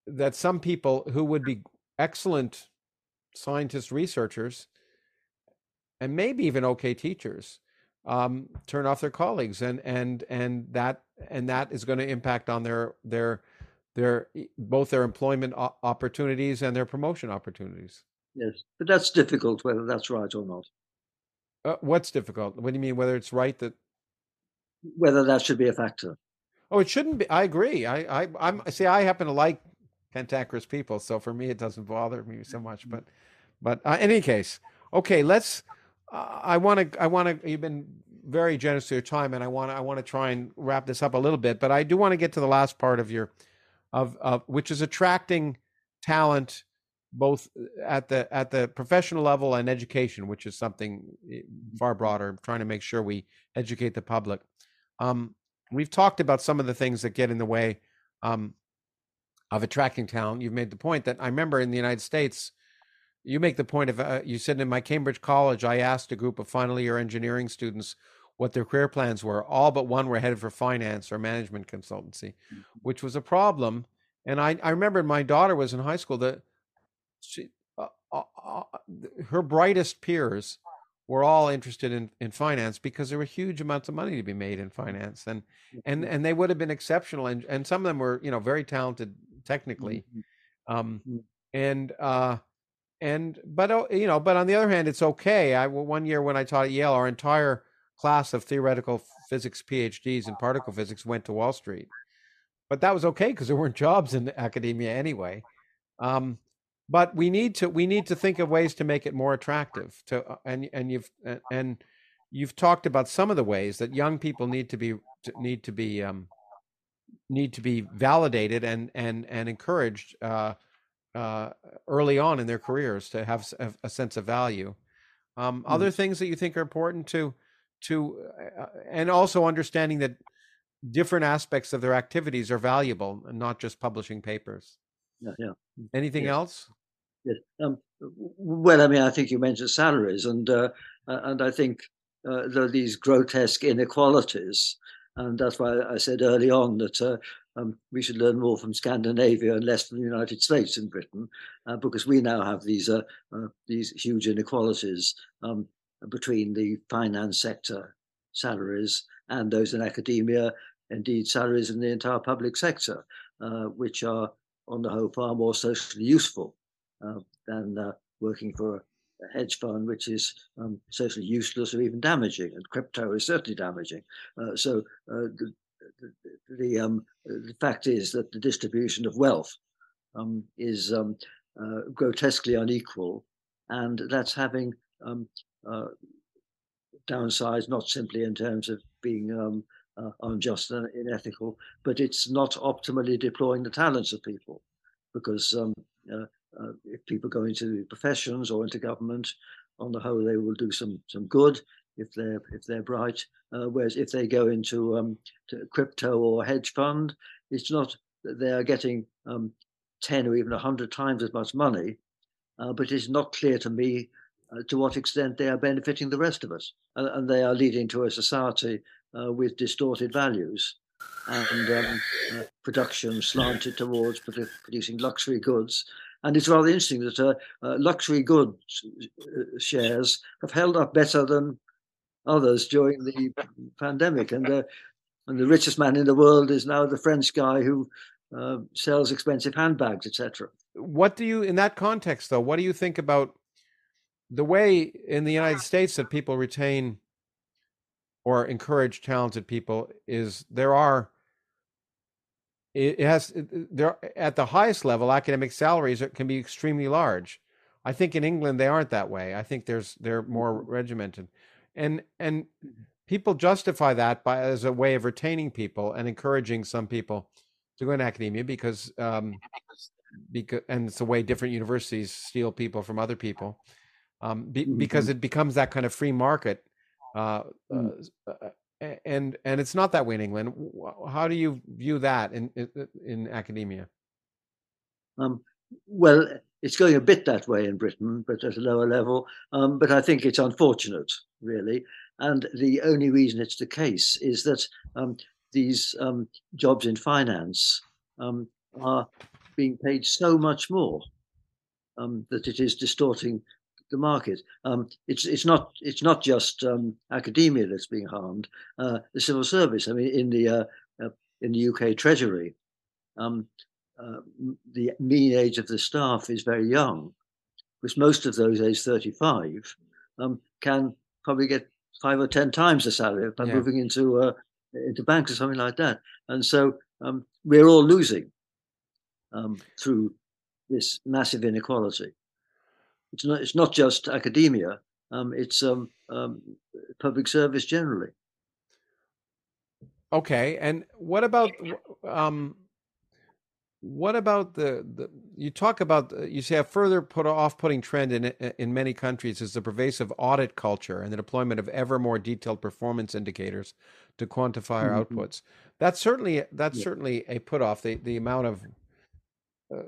that some people who would be excellent scientists, researchers, and maybe even okay teachers um, turn off their colleagues, and and and that and that is going to impact on their their their both their employment opportunities and their promotion opportunities. Yes, but that's difficult whether that's right or not. Uh, what's difficult? What do you mean? Whether it's right that whether that should be a factor? Oh, it shouldn't be. I agree. I I I'm see. I happen to like cantankerous people, so for me, it doesn't bother me so much. But but uh, in any case, okay. Let's I want to. I want to. You've been very generous to your time, and I want. I want to try and wrap this up a little bit. But I do want to get to the last part of your, of, of which is attracting talent, both at the at the professional level and education, which is something eh, far broader. Trying to make sure we educate the public. Um, we've talked about some of the things that get in the way um, of attracting talent. You've made the point that I remember in the United States you make the point of uh, you said in my Cambridge College, I asked a group of final year engineering students what their career plans were. All but one were headed for finance or management consultancy, mm-hmm. which was a problem. And I, I remember my daughter was in high school that she, uh, uh, uh, her brightest peers were all interested in, in finance because there were huge amounts of money to be made in finance and and and they would have been exceptional and and some of them were you know very talented technically mm-hmm. um mm-hmm. and uh and but oh, you know but on the other hand it's okay. I one year when i taught at yale our entire class of theoretical physics phds in particle physics went to wall street. But that was okay because there weren't jobs in academia anyway. Um, but we need to we need to think of ways to make it more attractive to uh, and and you've and you've talked about some of the ways that young people need to be need to be um, need to be validated and and and encouraged uh, uh, early on in their careers to have a, sense of value. Um, mm. Other things that you think are important to to uh, and also understanding that different aspects of their activities are valuable and not just publishing papers. Yeah, yeah. Anything else? Yes. Um, well, I mean, I think you mentioned salaries, and uh, and I think uh, there are these grotesque inequalities, and that's why I said early on that uh, um, we should learn more from Scandinavia and less from the United States and Britain, uh, because we now have these uh, uh, these huge inequalities um, between the finance sector salaries and those in academia, indeed salaries in the entire public sector, uh, which are on the whole far more socially useful uh, than working for a hedge fund, which is um, socially useless or even damaging, and crypto is certainly damaging. Uh, so uh, the, the, the, um, the, fact is that the distribution of wealth um, is um, uh, grotesquely unequal, and that's having um, uh, downsides not simply in terms of being um, uh, unjust and unethical, but it's not optimally deploying the talents of people, because uh, uh, if people go into professions or into government, on the whole, they will do some some good. if they're if they're bright. Uh, whereas if they go into um, crypto or hedge fund, it's not that they are getting um, ten or even hundred times as much money, uh, but it's not clear to me uh, to what extent they are benefiting the rest of us, and they are leading to a society uh, with distorted values and um, uh, production slanted towards producing luxury goods. And it's rather interesting that uh, uh, luxury goods uh, shares have held up better than others during the pandemic. And, uh, and the richest man in the world is now the French guy who uh, sells expensive handbags, etc. What do you, in that context, though, what do you think about the way in the United States that people retain or encourage talented people is there are it has there at the highest level academic salaries can be extremely large i think in england they aren't that way i think there's they're more mm-hmm. regimented and and mm-hmm. people justify that by as a way of retaining people and encouraging some people to go into academia because um because and it's the way different universities steal people from other people um be, mm-hmm. because it becomes that kind of free market uh, mm. uh, uh and and it's not that way in England. How do you view that in in, academia? Um, well, it's going a bit that way in Britain, but at a lower level. Um, but I think it's unfortunate, really. And the only reason it's the case is that um, these um, jobs in finance um, are being paid so much more um, that it is distorting the market. Um, it's it's not it's not just um, academia that's being harmed. Uh, the civil service. I mean, in the uh, uh, in the UK Treasury, um, uh, the mean age of the staff is very young, because most of those aged 35 um, can probably get five or ten times the salary by yeah. moving into uh, into banks or something like that. And so um, we're all losing um, through this massive inequality. It's not, it's not just academia, um, it's um, um, public service generally. Okay, and what about um, what about the, the you talk about you say a further put off-putting trend in in many countries is the pervasive audit culture and the deployment of ever more detailed performance indicators to quantify our mm-hmm. outputs. That's certainly that's yeah. certainly a put off the the amount of uh,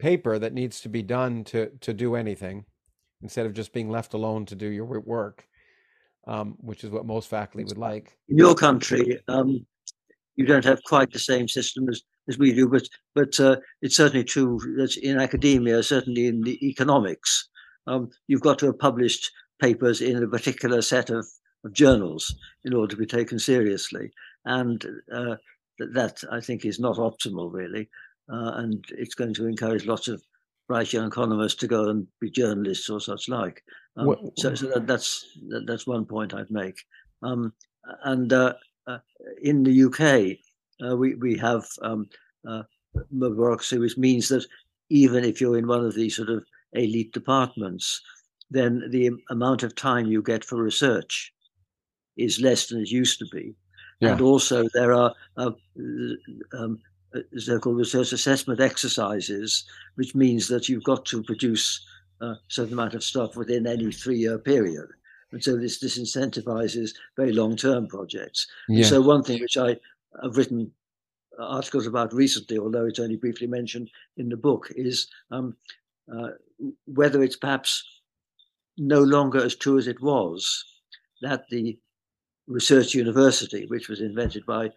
paper that needs to be done to to do anything instead of just being left alone to do your work um, which is what most faculty would like. In your country um, you don't have quite the same system as, as we do but but uh, it's certainly true that in academia certainly in the economics um, you've got to have published papers in a particular set of, of journals in order to be taken seriously. And uh, that I think is not optimal really uh, and it's going to encourage lots of bright young economists to go and be journalists or such like. Um, so, so that, that's that, that's one point I'd make. Um, and uh, uh, in the UK, uh, we we have um, uh, bureaucracy, which means that even if you're in one of these sort of elite departments, then the amount of time you get for research is less than it used to be. Yeah. And also, there are uh, um, so-called research assessment exercises, which means that you've got to produce a certain amount of stuff within any three-year period. And so this disincentivizes very long-term projects. Yeah. So one thing which I have written articles about recently, although it's only briefly mentioned in the book, is um, uh, whether it's perhaps no longer as true as it was that the research university, which was invented by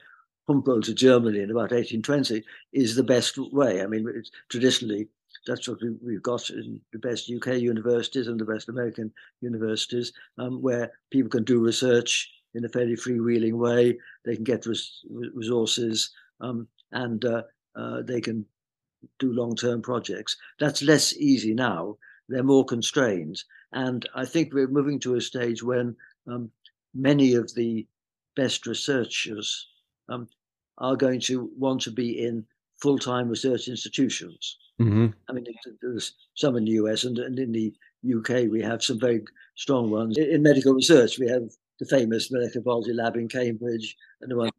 Humboldt to Germany in about 1820 is the best way. I mean, traditionally, that's what we, have got in the best UK universities and the best American universities, um, where people can do research in a fairly freewheeling way. They can get res- resources um, and uh, uh, they can do long term projects. That's less easy now. They're more constrained. And I think we're moving to a stage when um, many of the best researchers um, are going to want to be in full-time research institutions. Mm-hmm. I mean, there's some in the US and, and, in the UK we have some very strong ones. In, in medical research, we have the famous molecular biology lab in Cambridge and the one,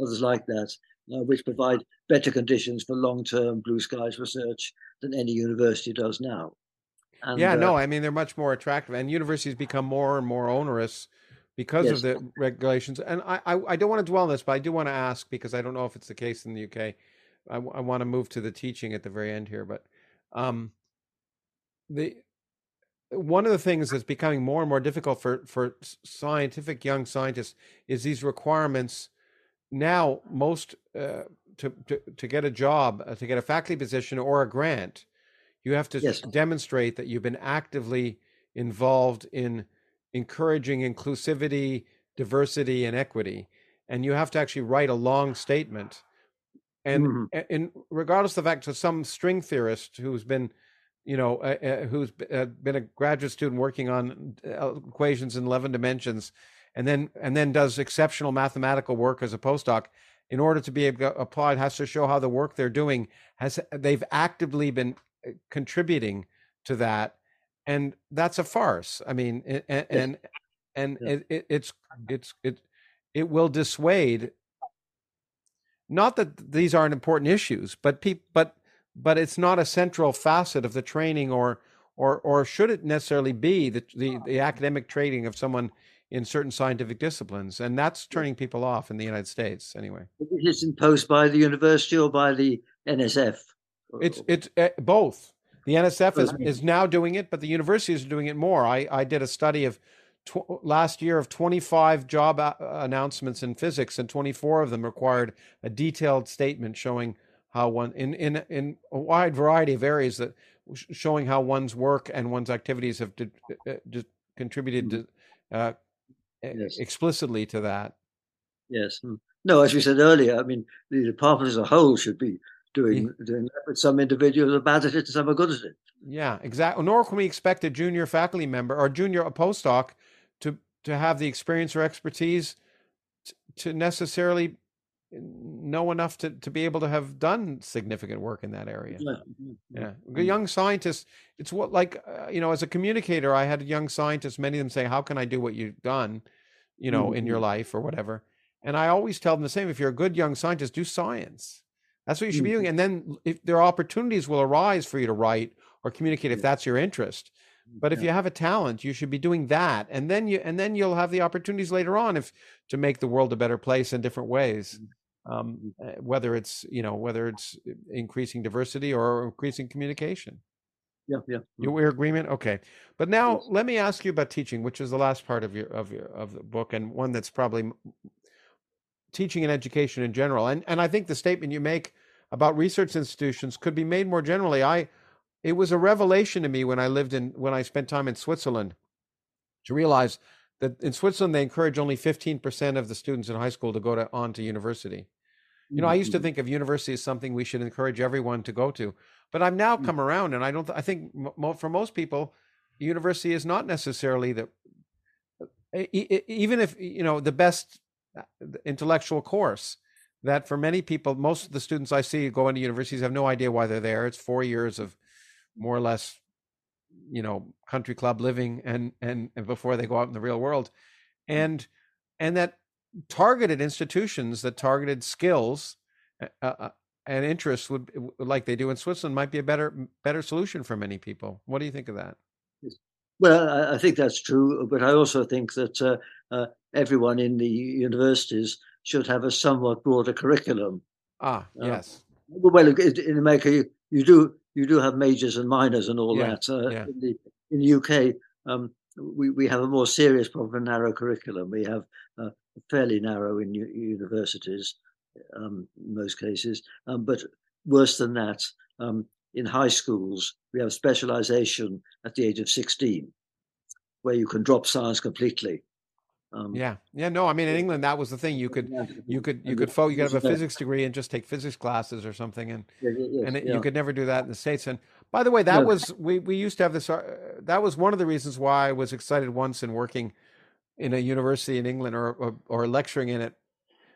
others like that, uh, which provide better conditions for long-term blue skies research than any university does now. And, yeah, uh, no, I mean they're much more attractive, and universities become more and more onerous because Yes. of the regulations. And I, I, I don't want to dwell on this, but I do want to ask because I don't know if it's the case in the UK. I want to move to the teaching at the very end here, but um, the one of the things that's becoming more and more difficult for for scientific young scientists is these requirements. Now, most uh, to, to to get a job, uh, to get a faculty position or a grant, you have to Yes. demonstrate that you've been actively involved in encouraging inclusivity, diversity, and equity, and you have to actually write a long statement. And Mhm. a- and regardless of the fact that some string theorist who's been, you know, uh, uh, who's uh, been a graduate student working on uh, equations in eleven dimensions, and then and then does exceptional mathematical work as a postdoc, in order to be able to apply, it has to show how the work they're doing has they've actively been uh, contributing to that, and that's a farce. I mean, a- a- and and Yeah. it, it, it's it's it it will dissuade. Not that these aren't important issues, but peop, but but it's not a central facet of the training, or or or should it necessarily be the the, the academic training of someone in certain scientific disciplines, and that's turning people off in the United States anyway. It is imposed by the university or by the NSF. It's it's uh, both. The NSF is, is now doing it, but the universities are doing it more. I, I did a study of tw- last year of 25 job a- announcements in physics, and 24 of them required a detailed statement showing how one in in in a wide variety of areas that showing how one's work and one's activities have di- uh, contributed to uh, Yes. explicitly to that. Yes. Mm. No, as we said earlier, I mean, the department as a whole should be doing doing that, but some individuals are bad at it and some are good at it. Yeah, exactly. Nor can we expect a junior faculty member or junior a postdoc to to have the experience or expertise t- to necessarily know enough to, to be able to have done significant work in that area. Yeah. Mm, Yeah, mm. young scientists, It's what like uh, you know, as a communicator, I had young scientists. Many of them say, "How can I do what you've done?" You know, in your Mhm. life or whatever. And I always tell them the same: if you're a good young scientist, do science. That's what you should be Mhm. doing. And then, if there are opportunities, will arise for you to write or communicate if that's your interest. But if Yeah. you have a talent, you should be doing that, and then you and then you'll have the opportunities later on if to make the world a better place in different ways. Um, uh, whether it's you know whether it's increasing diversity or increasing communication. Yeah, yeah. You we're agreement, okay. But now Yes. let me ask you about teaching, which is the last part of your of your of the book, and one that's probably teaching and education in general. And and I think the statement you make about research institutions could be made more generally. I it was a revelation to me when I lived in when I spent time in Switzerland to realize that in Switzerland they encourage only 15% of the students in high school to go to on to university. You know, I used to Mhm. think of university as something we should encourage everyone to go to, but I've now Mm. come around, and I don't. I think mo- for most people, university is not necessarily the even if you know the best uh, intellectual course. That for many people, most of the students I see go into universities have no idea why they're there. It's four years of more or less, you know, country club living, and and, and before they go out in the real world, and and that targeted institutions that targeted skills uh, and interests would like they do in Switzerland might be a better better solution for many people. What do you think of that? Well, I, I think that's true, but I also think that uh, uh, everyone in the universities should have a somewhat broader curriculum. Ah, Uh, yes, Well, in in America, you, you do you do have majors and minors and all Yeah, that. Uh, yeah. in, the, in the UK, um, we, we have a more serious problem, a narrow curriculum. We have uh, fairly narrow in u- universities, um, in most cases, um, but worse than that, um, in high schools, we have specialization at the age of 16, where you can drop science completely. Um, yeah, yeah. No, I mean in England that was the thing. You could you could you could fo- you could have a physics degree and just take physics classes or something, and Yeah, yeah, and it, yeah. you could never do that in the states. And by the way, that was we we used to have this. Uh, that was one of the reasons why I was excited once in working in a university in England or or, or lecturing in it,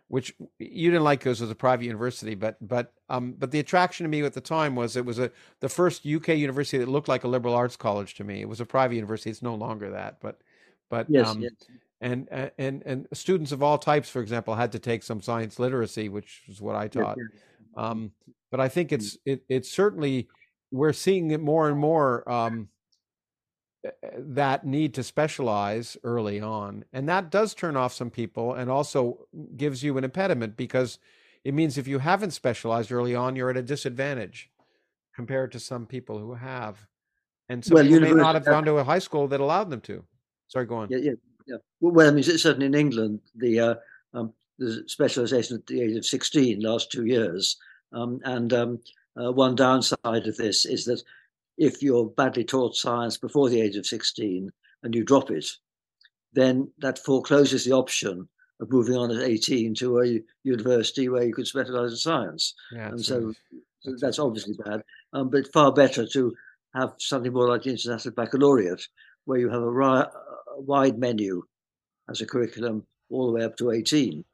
which you didn't like because it was a private university. But but um but the attraction to me at the time was it was a the first UK university that looked like a liberal arts college to me. It was a private university. It's no longer that, but but Yes, um, yes. And and and students of all types, for example, had to take some science literacy, which is what I taught. Um, but I think it's it it's certainly we're seeing it more and more um, that need to specialize early on. And that does turn off some people and also gives you an impediment because it means if you haven't specialized early on, you're at a disadvantage compared to some people who have. And some well, people may not have gone to a high school that allowed them to. Sorry, go on. Yeah, yeah, yeah. Well, I mean, certainly in England, the, uh, um, the specialization at the age of 16 last two years. Um, and um, uh, one downside of this is that if you're badly taught science before the age of 16 and you drop it, then that forecloses the option of moving on at 18 to a university where you could specialize in science. Yeah, and so that's, that's obviously bad, um, but far better to have something more like the International Baccalaureate, where you have a, a wide menu as a curriculum all the way up to 18.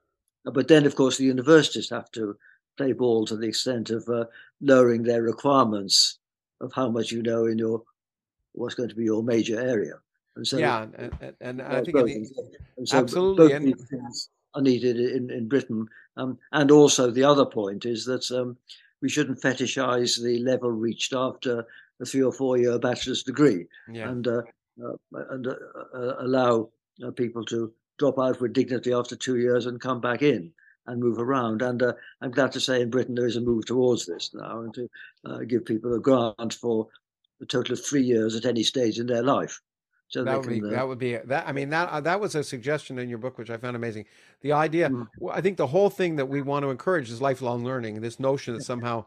But then, of course, the universities have to play ball to the extent of uh, lowering their requirements of how much you know in your what's going to be your major area. And so, yeah, and, and I think and so absolutely, and, things are needed in in Britain. Um, and also, the other point is that um, we shouldn't fetishize the level reached after a three or four year bachelor's degree, yeah. and uh, uh, and uh, uh allow uh, people to drop out with dignity after two years and come back in and move around. And uh, I'm glad to say in Britain there is a move towards this now and to uh, give people a grant for a total of three years at any stage in their life. So that would, can, be, uh, that would be that. I mean that uh, that was a suggestion in your book, which I found amazing. The idea, mm-hmm. I think, the whole thing that we want to encourage is lifelong learning. This notion that somehow,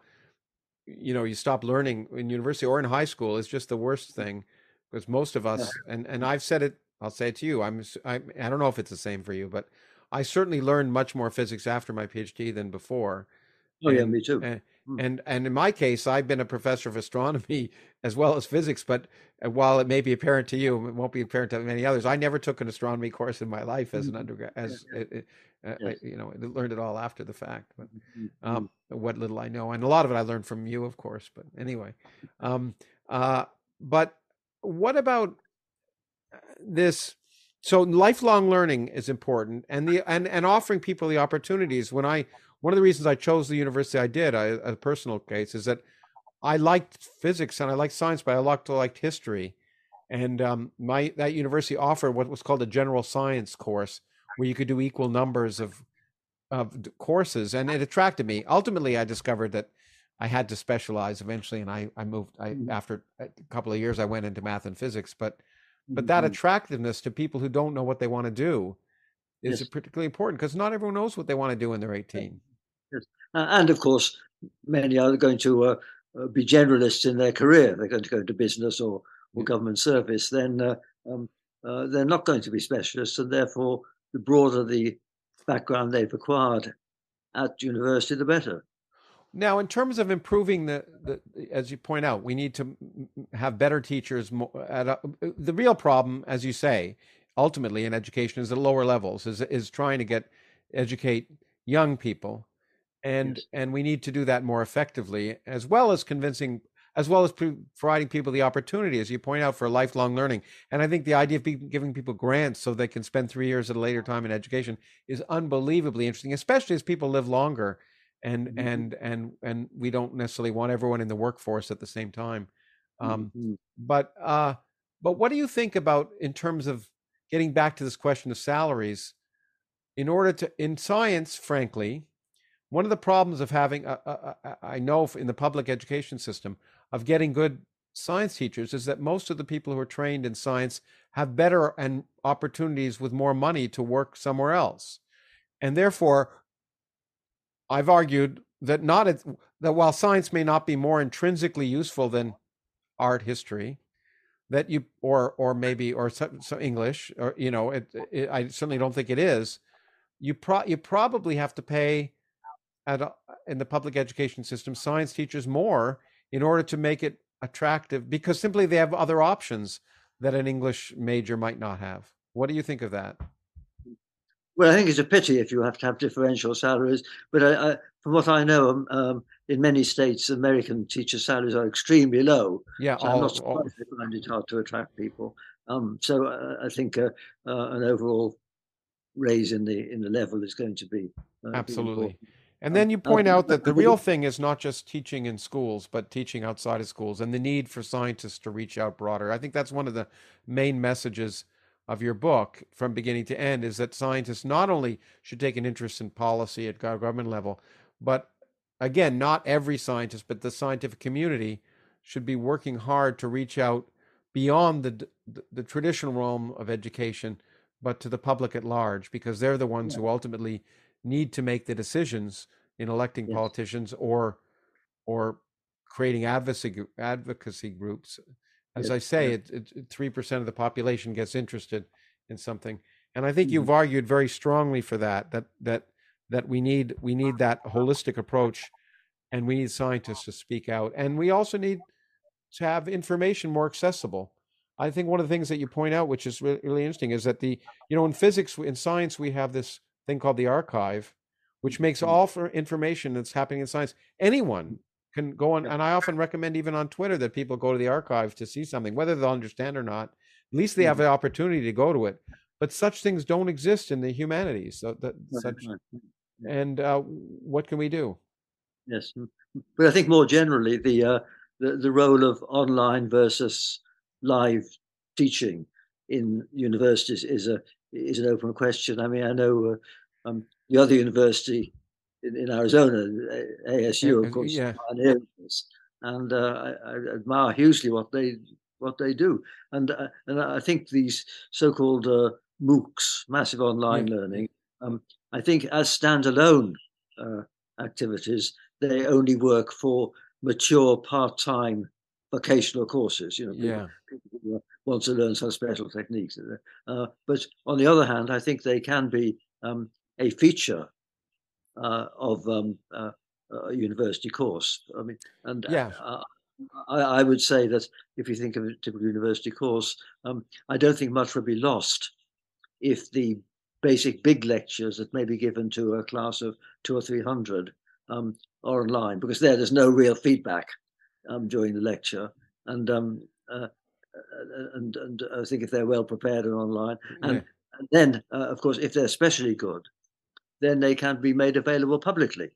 you know, you stop learning in university or in high school is just the worst thing, because most of us, yeah. and and I've said it, I'll say it to you. I'm I, I don't know if it's the same for you, but I certainly learned much more physics after my PhD than before. Oh and, yeah, me too. And, hmm. and and in my case, I've been a professor of astronomy as well as physics. But uh, while it may be apparent to you, it won't be apparent to many others. I never took an astronomy course in my life as an mm-hmm. undergrad. As yeah, yeah. It, uh, yes. I, you know, I learned it all after the fact. But mm-hmm. um, what little I know, and a lot of it I learned from you, of course. But anyway, um, uh, but what about uh, this so lifelong learning is important and the and and offering people the opportunities. When i one of the reasons i chose the university i did I, a personal case is that i liked physics and i liked science but i liked, liked history. And um, my that university offered what was called a general science course where you could do equal numbers of of courses and it attracted me. Ultimately i discovered that i had to specialize eventually and i i moved i mm-hmm. after a couple of years i went into math and physics but but that mm-hmm. attractiveness to people who don't know what they want to do is yes. particularly important because not everyone knows what they want to do when they're 18 yes. and of course many are going to uh, uh, be generalists in their career they're going to go into business or, or government service then uh, um, uh, they're not going to be specialists and therefore the broader the background they've acquired at university the better now, in terms of improving the, the as you point out, we need to have better teachers. At a, the real problem, as you say, ultimately in education is at lower levels is is trying to get educate young people, and yes. and we need to do that more effectively, as well as convincing, as well as providing people the opportunity, as you point out, for lifelong learning. And I think the idea of giving people grants so they can spend three years at a later time in education is unbelievably interesting, especially as people live longer and mm-hmm. and and and we don't necessarily want everyone in the workforce at the same time um, mm-hmm. but uh but what do you think about in terms of getting back to this question of salaries in order to in science frankly one of the problems of having uh, uh, uh i know in the public education system of getting good science teachers is that most of the people who are trained in science have better and opportunities with more money to work somewhere else and therefore I've argued that not that while science may not be more intrinsically useful than art history, that you or or maybe or some, some English or you know it, it, I certainly don't think it is. You pro you probably have to pay at a, in the public education system science teachers more in order to make it attractive because simply they have other options that an English major might not have. What do you think of that? Well, I think it's a pity if you have to have differential salaries. But I, I, from what I know, um, um, in many states, American teacher salaries are extremely low. Yeah, so all, I'm not surprised they find it hard to attract people. Um, so uh, I think uh, uh, an overall raise in the in the level is going to be uh, absolutely. And then you point out that the real thing is not just teaching in schools, but teaching outside of schools and the need for scientists to reach out broader. I think that's one of the main messages of your book from beginning to end is that scientists not only should take an interest in policy at government level, but again, not every scientist, but the scientific community should be working hard to reach out beyond the, the, the traditional realm of education, but to the public at large, because they're the ones yeah. who ultimately need to make the decisions in electing yes. politicians or or creating advocacy advocacy groups. As. I say, three percent of the population gets interested in something, and I think mm-hmm. you've argued very strongly for that. That that that we need we need that holistic approach, and we need scientists to speak out, and we also need to have information more accessible. I think one of the things that you point out, which is really, really interesting, is that the you know in physics in science we have this thing called the arXiv, which makes mm-hmm. all for information that's happening in science. Anyone can go on, and I often recommend even on Twitter that people go to the arXiv to see something, whether they'll understand or not. At least they have mm-hmm. the opportunity to go to it. But such things don't exist in the humanities. So that such, and uh, what can we do? Yes, but I think more generally the uh, the, the role of online versus live teaching in universities is a is an open question. I mean, I know uh, um, the other university in, in, Arizona, ASU, of course, yeah. and uh, I, I, admire hugely what they what they do. And uh, and I think these so-called uh, MOOCs, massive online yeah. learning, um, I think as standalone uh, activities, they only work for mature part-time vocational courses. You know, people, yeah. people want to learn some special techniques. Uh, but on the other hand, I think they can be um, a feature uh, of um, uh, a university course. I mean, and yeah. Uh, I, I, would say that if you think of a typical university course, um, I don't think much would be lost if the basic big lectures that may be given to a class of two or three hundred um, are online, because there there's no real feedback um, during the lecture, and um, uh, uh, and and I think if they're well prepared and online, and, yeah. and then uh, of course if they're especially good, then they can be made available publicly.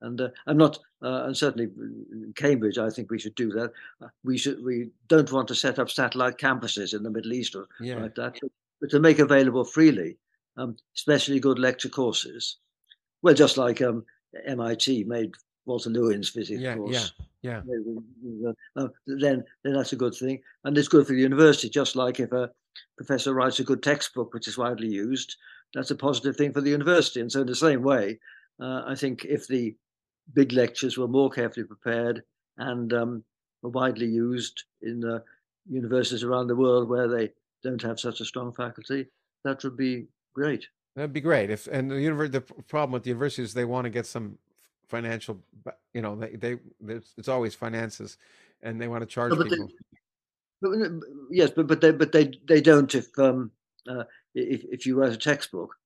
And uh, I'm not, uh, and certainly in Cambridge, I think we should do that. We should, we don't want to set up satellite campuses in the Middle East or yeah. like that, but to make available freely, um, especially good lecture courses. Well, just like um, MIT made Walter Lewin's physics yeah, course. Yeah, yeah. Uh, then, then that's a good thing, and it's good for the university. Just like if a professor writes a good textbook, which is widely used, that's a positive thing for the university. And so, in the same way, uh, I think if the big lectures were more carefully prepared and um, were widely used in uh, universities around the world where they don't have such a strong faculty, that would be great. That'd be great. If and the university, the problem with the university is they want to get some financial, you know, they they it's always finances, and they want to charge no, people. They, but, yes, but but they but they they don't if um uh, if if you write a textbook.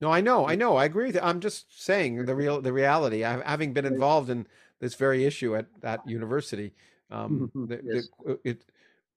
No, I know, I know, I agree. With I'm just saying the real the reality. I, having been involved in this very issue at that university, um, mm-hmm, the, yes. the, it.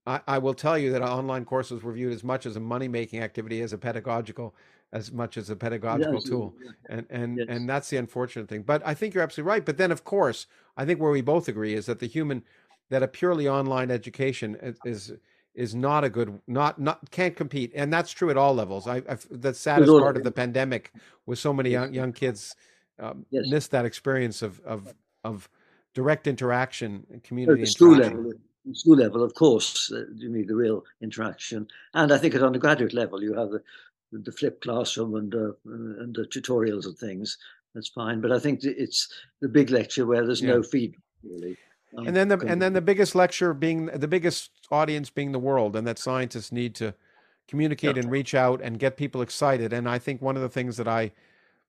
I, I will tell you that online courses were viewed as much as a money making activity as a pedagogical as much as a pedagogical yes, tool and and and that's the unfortunate thing but i think you're absolutely right but then of course i think where we both agree is that the human that a purely online education is is not a good not not can't compete and that's true at all levels i I've, the saddest part of the pandemic was so many young, young kids um, yes. missed that experience of of of direct interaction and community at school level school level of course uh, you need the real interaction and i think at undergraduate level you have the the flipped classroom and uh, and the tutorials and things that's fine but i think it's the big lecture where there's yeah. no feedback really and then the and then the biggest lecture being the biggest audience being the world, and that scientists need to communicate and reach out and get people excited. And I think one of the things that I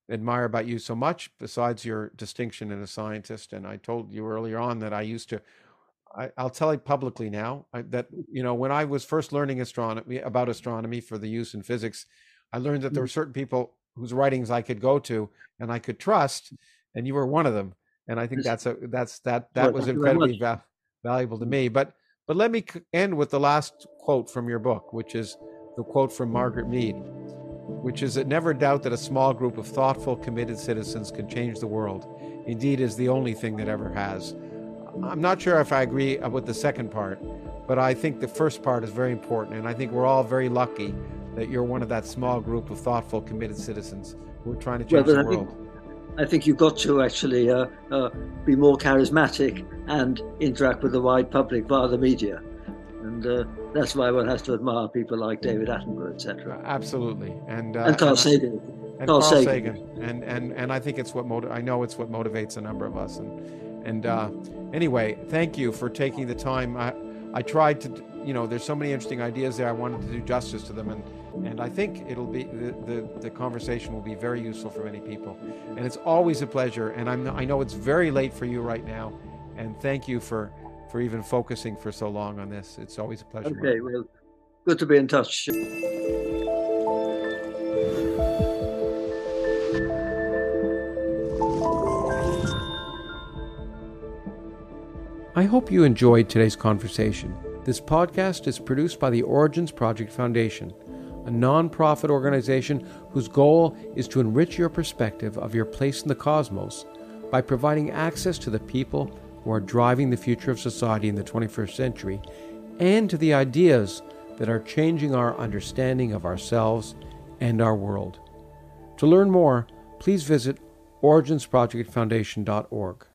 admire about you so much, besides your distinction in a scientist, and I told you earlier on that I used to. I, will tell it publicly now I, that you know when I was first learning astronomy about astronomy for the use in physics, I learned that there were mm. certain people whose writings I could go to and I could trust, and you were one of them and I think that's a that's that that was incredibly va- valuable to me. But but let me end with the last quote from your book, which is the quote from Margaret Mead. which is that never doubt that a small group of thoughtful, committed citizens can change the world. Indeed, is the only thing that ever has. I'm not sure if I agree uh, with the second part, but I think the first part is very important, and I think we're all very lucky that you're one of that small group of thoughtful, committed citizens who are trying to change well, the world. I think you've got to actually uh, uh, be more charismatic and interact with the wide public via the media. And uh, that's why one has to admire people like David Attenborough, etc. Absolutely, and uh, and Carl Sagan. And Carl, Carl Sagan. Sagan. and and and I think it's what motiv- I know it's what motivates a number of us. And and uh, anyway, thank you for taking the time. I I tried to, you know, there's so many interesting ideas there. I wanted to do justice to them, and and I think it'll be the, the, the, conversation will be very useful for many people. And it's always a pleasure. And I'm, I know it's very late for you right now. And thank you for, for even focusing for so long on this. It's always a pleasure. Okay, well, good to be in touch. I hope you enjoyed today's conversation. This podcast is produced by the Origins Project Foundation a nonprofit organization whose goal is to enrich your perspective of your place in the cosmos by providing access to the people who are driving the future of society in the 21st century and to the ideas that are changing our understanding of ourselves and our world. To learn more, please visit originsprojectfoundation.org.